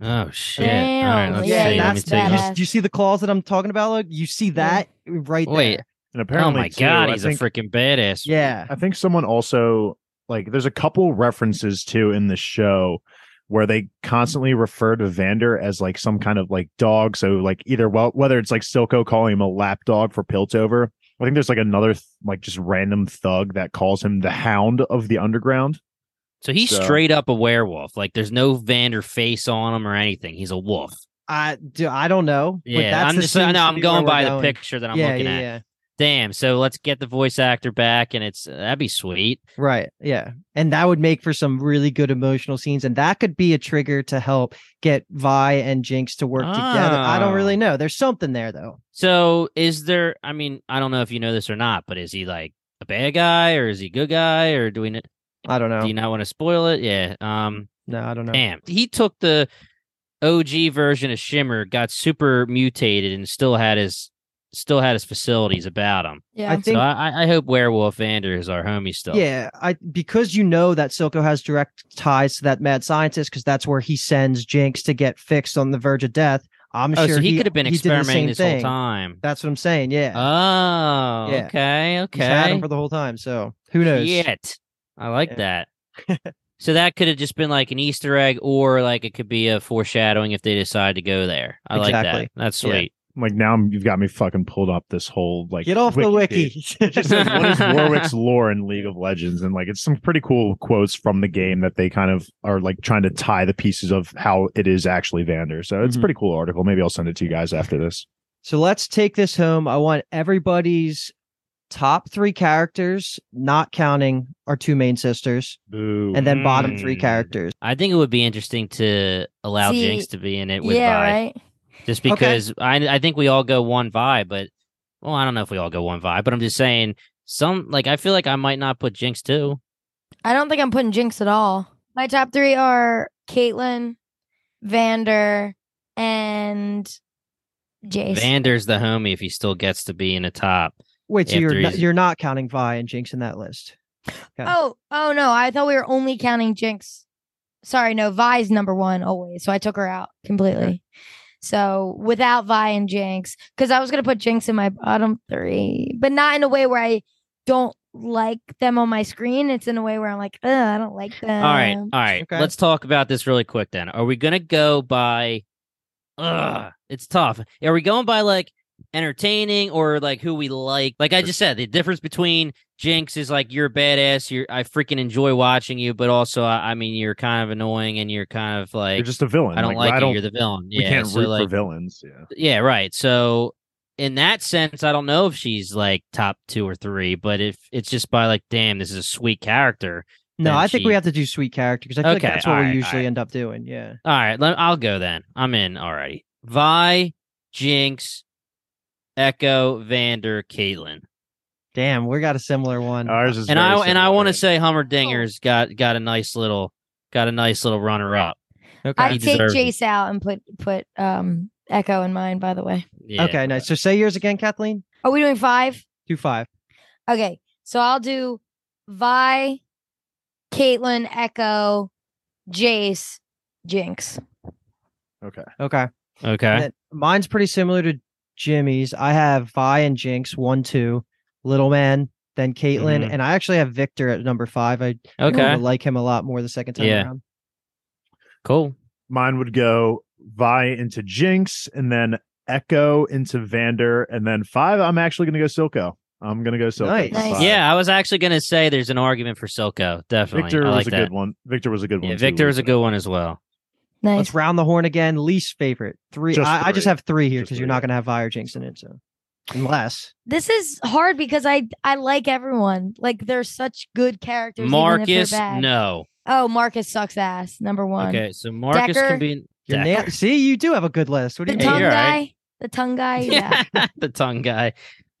Oh shit! Damn, All right, let's yeah, see. Let me that's take You, a- you see the claws that I'm talking about? Like, you see that right Wait. there. And apparently, Oh my too, god, he's think- a freaking badass. Yeah. I think someone also like there's a couple references too in the show where they constantly refer to Vander as like some kind of like dog. So like either well whether it's like Silco calling him a lap dog for Piltover. I think there's like another th- like just random thug that calls him the Hound of the Underground. So he's So- straight up a werewolf. Like there's no Vander face on him or anything. He's a wolf. I do. I don't know. but Yeah, that's I'm just. No, I'm going where we're by the picture that I'm yeah, looking yeah, at. yeah. Damn. So let's get the voice actor back, and it's that'd be sweet. Right. Yeah. And that would make for some really good emotional scenes. And that could be a trigger to help get Vi and Jinx to work together. I don't really Oh. know. There's something there though. So is there? I mean, I don't know if you know this or not, but is he like a bad guy or is he a good guy or do we? kn- I don't know. Do you not want to spoil it? Yeah. Um. no, I don't know. Damn. He took the OG version of Shimmer, got super mutated, and still had his still had his facilities about him. Yeah. I think so I, I- I hope Werewolf Vander is our homie still. Yeah, I because you know that Silco has direct ties to that mad scientist because that's where he sends Jinx to get fixed on the verge of death. I'm Oh, sure so he, could have been he did the experimenting same this thing. whole time. That's what I'm saying. Yeah, Oh, Yeah. okay, he's had him for the whole time. So who knows? Yet, I like Yeah. that. so that could have just been like an Easter egg, or like it could be a foreshadowing if they decide to go there. I like that. That's Yeah. sweet. Like now I'm- you've got me fucking pulled up this whole like Get off the wiki. It just says what is Warwick's lore in League of Legends, and like it's some pretty cool quotes from the game that they kind of are like trying to tie the pieces of how it is actually Vander. So it's a Mhm. pretty cool article. Maybe I'll send it to you guys after this. So let's take this home. I want everybody's top three characters, not counting our two main sisters, Boo. and then bottom three Mm. characters. I think it would be interesting to allow See, Jinx to be in it with yeah. Vi. Right. Just because I I think we all go one vibe, but well, I don't know if we all go one vibe, but I'm just saying some like I feel like I might not put Jinx too. I don't think I'm putting Jinx at all. My top three are Caitlyn, Vander, and Jayce. Vander's the homie if he still gets to be in the top. Wait, so you're not, you're not counting Vi and Jinx in that list? Okay. Oh, oh no! I thought we were only counting Jinx. Sorry, no. Vi's number one always, so I took her out completely. So without Vi and Jinx, because I was gonna put Jinx in my bottom three, but not in a way where I don't like them on my screen. It's in a way where I'm like, Ugh, I don't like them. all right, all right. okay. Let's talk about this really quick then. Are we gonna go by? Ugh, it's tough. Are we going by like entertaining or like who we like? Like I just said, the difference between Jinx is like you're a badass. You're I freaking enjoy watching you, but also I, I mean you're kind of annoying and you're kind of like You're just a villain. I don't like, I you. don't. You're the villain. we Yeah, can't so root like for villains. Yeah. yeah, right. So in that sense, I don't know if she's like top two or three, but if it's just by like, damn, this is a sweet character. No, then I think we have to do sweet character because I feel Okay, like that's what we usually alright. end up doing. Yeah. All right, let, I'll go then. I'm in already. Vi, Jinx, Ekko, Vander, Caitlyn, Damn, we got a similar one. Ours is and I and I want to man. say Heimerdinger's got got a nice little got a nice little runner up. okay. I take deserves it. Jayce out and put put um Ekko in mine. By the way, Yeah. okay, nice. So say yours again, Kathleen. are we doing five? Do five. Okay, so I'll do Vi, Caitlyn, Ekko, Jayce, Jinx. Okay. Okay. Okay. Mine's pretty similar to Jimmy's. I have Vi and Jinx one, two, Little Man, then Caitlyn, Mhm. and I actually have Viktor at number five. I I Okay. to like him a lot more the second time Yeah. around. Cool. Mine would go Vi into Jinx, and then Ekko into Vander, and then five. I'm actually going to go Silco. I'm going to go Silco. Nice. Nice. Yeah, I was actually gonna say there's an argument for Silco. Definitely. Viktor I was like a that. good one. Viktor was a good one. Yeah, too, Viktor was a good one as well. Nice. Let's round the horn again. Least favorite three. Just I, I just have three here because you're not going to have Vi or Jinx in it. So unless This is hard because I I like everyone. Like they're such good characters. even if they're Marcus, no. Oh, Marcus sucks ass. Number one. Okay, so Marcus Decker. can be you're na- see, you do have a good list. What do The you Hey, mean? tongue you're guy. right. The tongue guy. Yeah. the tongue guy.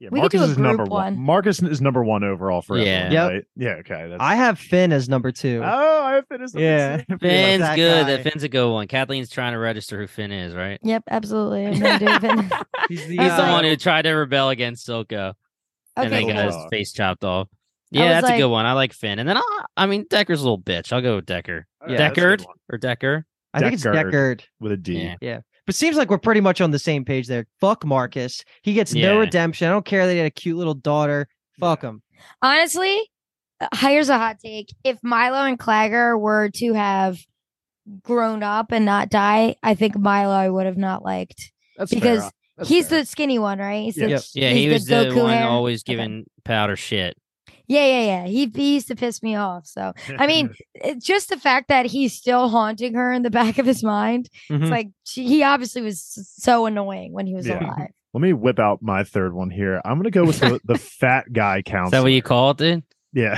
Yeah, We could do Marcus a is number group one. Marcus is number one overall for Yeah. everyone. Yep. Right? Yeah. Okay. That's... I have Finn as number two. Oh, I have finished. Yeah. Finn's that good. guy. That Finn's a good one. Kathleen's trying to register who Finn is, right? yep. Absolutely. I'm gonna do it. He's the, He's the uh, one who tried to rebel against Silco and Okay. then got cool. his face chopped off. Yeah, was that's a good one. I like Finn. And then I, I mean, Decker's a little bitch. I'll go with Decker. Yeah, that's a good Deckard one. or Decker. I think it's Deckard. Deckard. with a D. Yeah. But seems like we're pretty much on the same page there. Fuck Marcus. He gets Yeah. no redemption. I don't care that he had a cute little daughter. Fuck him. Honestly, uh, here's a hot take. If Mylo and Claggor were to have grown up and not die, I think Mylo I would have not liked That's because fair. That's he's fair. the skinny one, right? He's the- Yeah, he's he was the Goku one hair. always Okay. giving powder shit. Yeah, yeah, yeah. He, he used to piss me off. So I mean, it's just the fact that he's still haunting her in the back of his mind. Mhm. It's like she, he obviously was so annoying when he was Yeah. alive. Let me whip out my third one here. I'm gonna go with the, the fat guy counselor. Is that what you call it, dude? Yeah,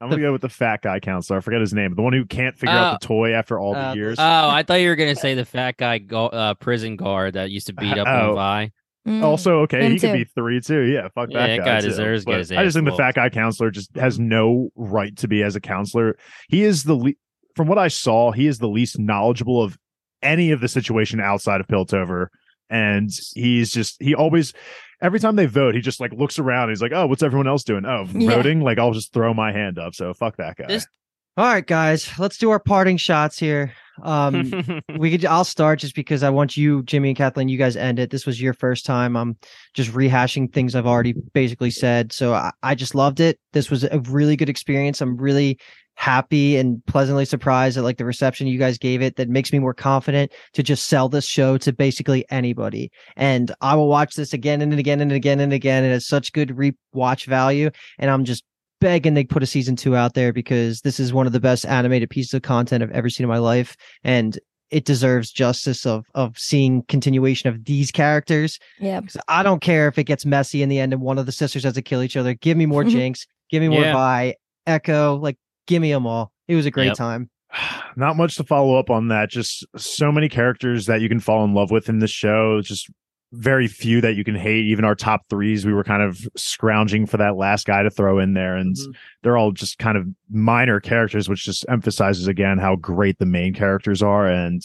I'm gonna go with the fat guy counselor. I forget his name, the one who can't figure out the toy after all uh, the years. Oh, I thought you were gonna say the fat guy go- uh, prison guard that used to beat up Oh. Vi. Mm. also, okay, him he could be three too. Yeah, fuck Yeah, that that guy. guy deserves to get But I just think the fat guy counselor just has no right to be as a counselor. He is the le- from what I saw, he is the least knowledgeable of any of the situation outside of Piltover, and he's just he always. Every time they vote, he just like looks around. He's like, "Oh, what's everyone else doing? Oh, Yeah. voting. Like, I'll just throw my hand up." So fuck that guy. This- All right, guys, let's do our parting shots here. Um, we could. I'll start just because I want you, Jimmy and Kathleen. You guys end it. This was your first time. I'm just rehashing things I've already basically said. So I, I just loved it. This was a really good experience. I'm really happy and pleasantly surprised at like the reception you guys gave it. That makes me more confident to just sell this show to basically anybody. And I will watch this again and again and again and again. It has such good rewatch value, and I'm just begging they put a season two out there because this is one of the best animated pieces of content I've ever seen in my life, and it deserves justice of of seeing continuation of these characters. Yeah. 'Cause I don't care if it gets messy in the end and one of the sisters has to kill each other. Give me more Jinx. Give me more Yeah. Vi, Ekko. Like, give me them all. It was a great Yep. time. not much to follow up on that. Just so many characters that you can fall in love with in this show. Just very few that you can hate. Even our top threes, we were kind of scrounging for that last guy to throw in there, and Mhm. they're all just kind of minor characters, which just emphasizes again how great the main characters are. And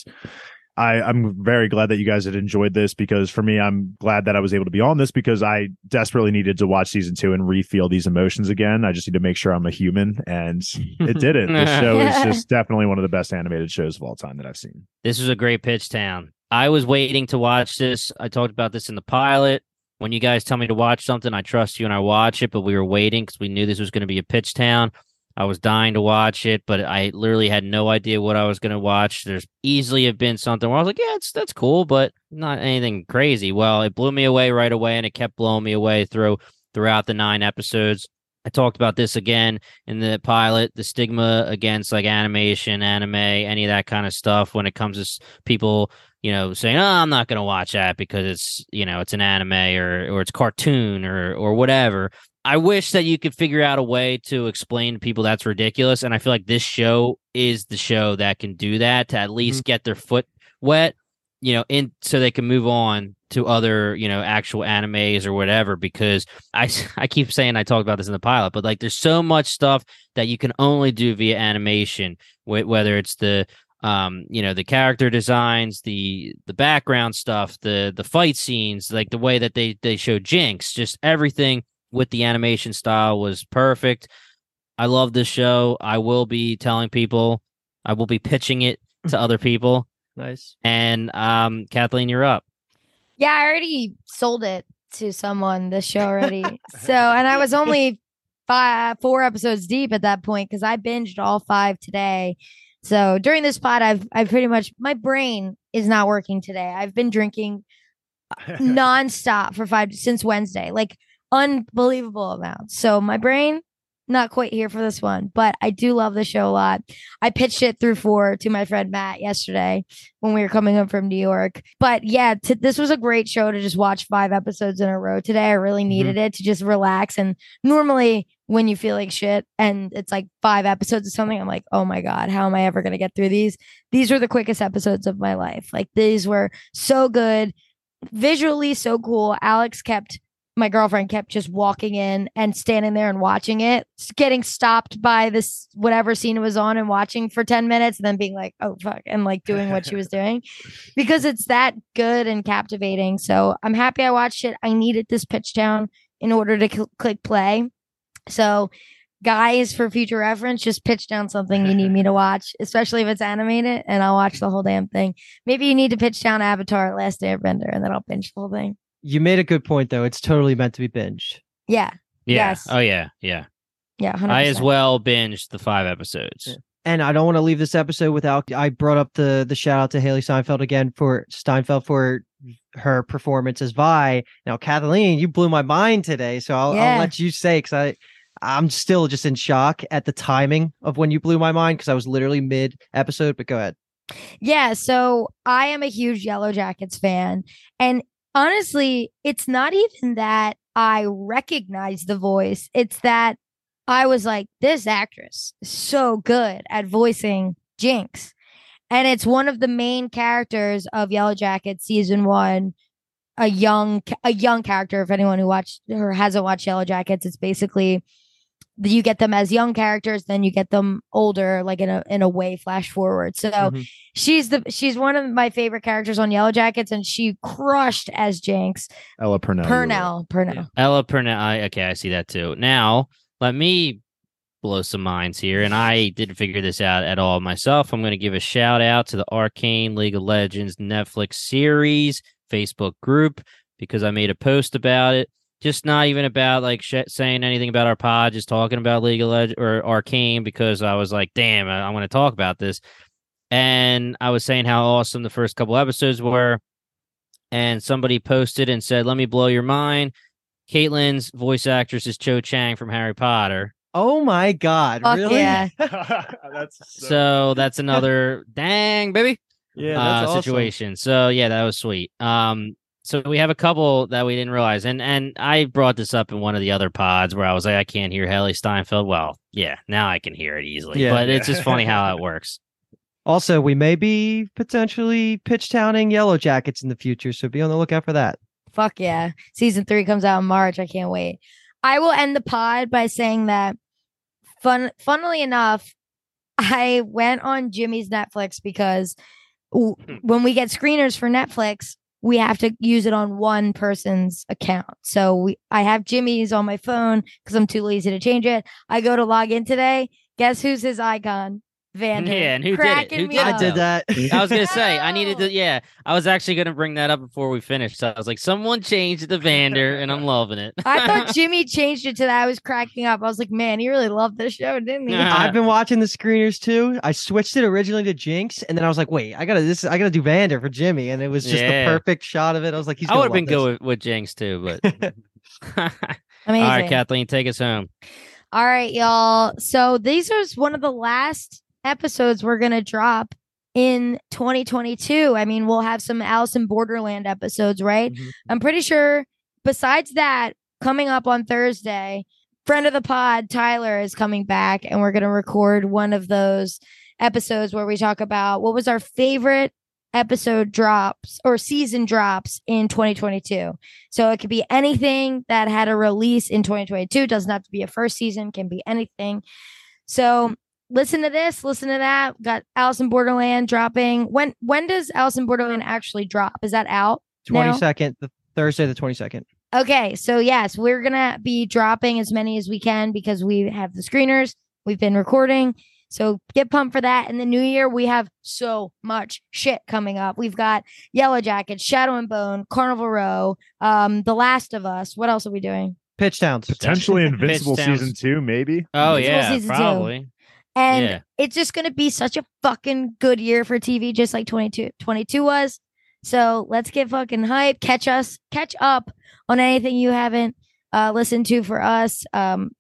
I, I'm very glad that you guys had enjoyed this because for me, I'm glad that I was able to be on this because I desperately needed to watch season two and re-feel these emotions again. I just need to make sure I'm a human, and it did it. This show is just definitely one of the best animated shows of all time that I've seen. This was a great pitch town. I was waiting to watch this. I talked about this in the pilot. When you guys tell me to watch something, I trust you and I watch it, but we were waiting because we knew this was going to be a pitch town. I was dying to watch it, but I literally had no idea what I was going to watch. There's easily have been something where I was like, yeah, it's that's cool, but not anything crazy. Well, it blew me away right away and it kept blowing me away through throughout the nine episodes. I talked about this again in the pilot, the stigma against like animation, anime, any of that kind of stuff when it comes to people, you know, saying, "Oh, I'm not going to watch that because it's, you know, it's an anime or or it's cartoon or or whatever." I wish that you could figure out a way to explain to people that's ridiculous and I feel like this show is the show that can do that to at mm-hmm. least get their foot wet, you know, in so they can move on to other, you know, actual animes or whatever because I I keep saying I talked about this in the pilot, but like there's so much stuff that you can only do via animation, wh- whether it's the um you know the character designs the the background stuff the the fight scenes like the way that they they show jinx just everything with the animation style was perfect. I love this show. I will be telling people i will be pitching it to other people Nice. and um kathleen you're up Yeah, I already sold it to someone this show already. so, and I was only five, four episodes deep at that point because I binged all five today. So during this pod, I've I've pretty much my brain is not working today. I've been drinking nonstop for five since Wednesday, like unbelievable amounts. So my brain not quite here for this one, but I do love the show a lot. I pitched it through four to my friend Matt yesterday when we were coming home from New York. But yeah, t- this was a great show to just watch five episodes in a row today. I really mm-hmm. needed it to just relax. And normally, when you feel like shit and it's like five episodes of something, I'm like, oh my God, how am I ever going to get through these? These were the quickest episodes of my life. Like, these were so good, visually so cool. Alex kept my girlfriend kept just walking in and standing there and watching it, getting stopped by this whatever scene it was on and watching for 10 minutes and then being like, oh fuck, and like doing what she was doing because it's that good and captivating. So I'm happy I watched it. I needed this pitch down in order to cl- click play. So guys, for future reference, just pitch down something you need me to watch, especially if it's animated, and I'll watch the whole damn thing. Maybe you need to pitch down Avatar Last Airbender and then I'll binge the whole thing. You made a good point though. It's totally meant to be binged. Yeah. yeah Yes. oh yeah yeah Yeah. 100%. i as well binged the five episodes Yeah. And I don't want to leave this episode without I brought up the the shout out to Hailee Steinfeld again for Steinfeld for her performance as Vi. Now, Kathleen, you blew my mind today, so I'll, Yeah. I'll let you say because I I'm still just in shock at the timing of when you blew my mind because I was literally mid episode. But go ahead. Yeah, so I am a huge Yellow Jackets fan, and honestly, it's not even that I recognize the voice. It's that I was like, this actress is so good at voicing Jinx. And it's one of the main characters of Yellow Jacket season one. A young, a young character. If anyone who watched or hasn't watched Yellow Jackets, it's basically you get them as young characters, then you get them older, like in a in a way flash forward. So Mhm. she's the she's one of my favorite characters on Yellow Jackets, and she crushed as Jinx. Ella Purnell. you're right. Purnell, Purnell. Ella Purnell. I, okay, I see that too. Now, let me blow some minds here, and I didn't figure this out at all myself. I'm going to give a shout out to the Arcane League of Legends Netflix series Facebook group because I made a post about it. Just not even about like sh- saying anything about our pod, just talking about League of Legends or Arcane because I was like, damn, I, I want to talk about this. And I was saying how awesome the first couple episodes were. And somebody posted and said, let me blow your mind. Caitlyn's voice actress is Cho Chang from Harry Potter. Oh my god, Fuck really? yeah. that's so, So that's another dang baby Yeah, uh, awesome. situation. So yeah, that was sweet. Um, so we have a couple that we didn't realize, and and I brought this up in one of the other pods where I was like, I can't hear Hailee Steinfeld. Well, yeah, now I can hear it easily. Yeah. but it's just funny how it works. Also, we may be potentially pitch towning Yellow Jackets in the future, so be on the lookout for that. Fuck yeah. Season three comes out in March. I can't wait. I will end the pod by saying that fun funnily enough, I went on Jimmy's Netflix because hmm. when we get screeners for Netflix, we have to use it on one person's account. So we I have Jimmy's on my phone because I'm too lazy to change it. I go to log in today. Guess who's his icon? Vander. Yeah, and who did it? Who me did it, I did that. I was gonna say I needed to. Yeah, I was actually gonna bring that up before we finished. So I was like, someone changed the Vander, and I'm loving it. I thought Jimmy changed it to that. I was cracking up. I was like, man, he really loved this show, didn't he? Yeah. I've been watching the screeners too. I switched it originally to Jinx, and then I was like, "Wait, I gotta this. I gotta do Vander for Jimmy," and it was just Yeah. the perfect shot of it. I was like, "He's." I would have been good. good with, with Jinx too, but all Amazing. right, Kathleen, take us home. All right, y'all. So these are one of the last episodes we're gonna drop in 2022. I mean, we'll have some Alice in Borderland episodes, right? Mhm. I'm pretty sure. Besides that, coming up on Thursday, friend of the pod Tyler is coming back, and we're gonna record one of those episodes where we talk about what was our favorite episode drops or season drops in 2022. So it could be anything that had a release in 2022. Doesn't have to be a first season, can be anything. So listen to this, listen to that. Got Alice in Borderland dropping. When when does Alice in Borderland actually drop? Is that out? Twenty second, the Thursday, the twenty second. Okay, so yes, we're gonna be dropping as many as we can because we have the screeners. We've been recording. So get pumped for that. In the new year, we have so much shit coming up. We've got Yellow Jacket, Shadow and Bone, Carnival Row, um, The Last of Us. What else are we doing? Pitch Towns. Potentially Invincible Pitch Downs. season two, maybe. Oh Invincible yeah, season two. And Yeah. it's just going to be such a fucking good year for TV, just like 22, 22 was. So let's get fucking hype. Catch us, catch up on anything you haven't uh, listened to for us. Um,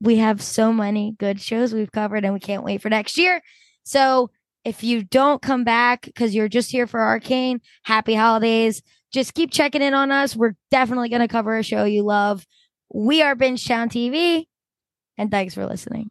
we have so many good shows we've covered, and we can't wait for next year. So if you don't come back because you're just here for Arcane, happy holidays. Just keep checking in on us. We're definitely going to cover a show you love. We are Binge Town TV, and thanks for listening.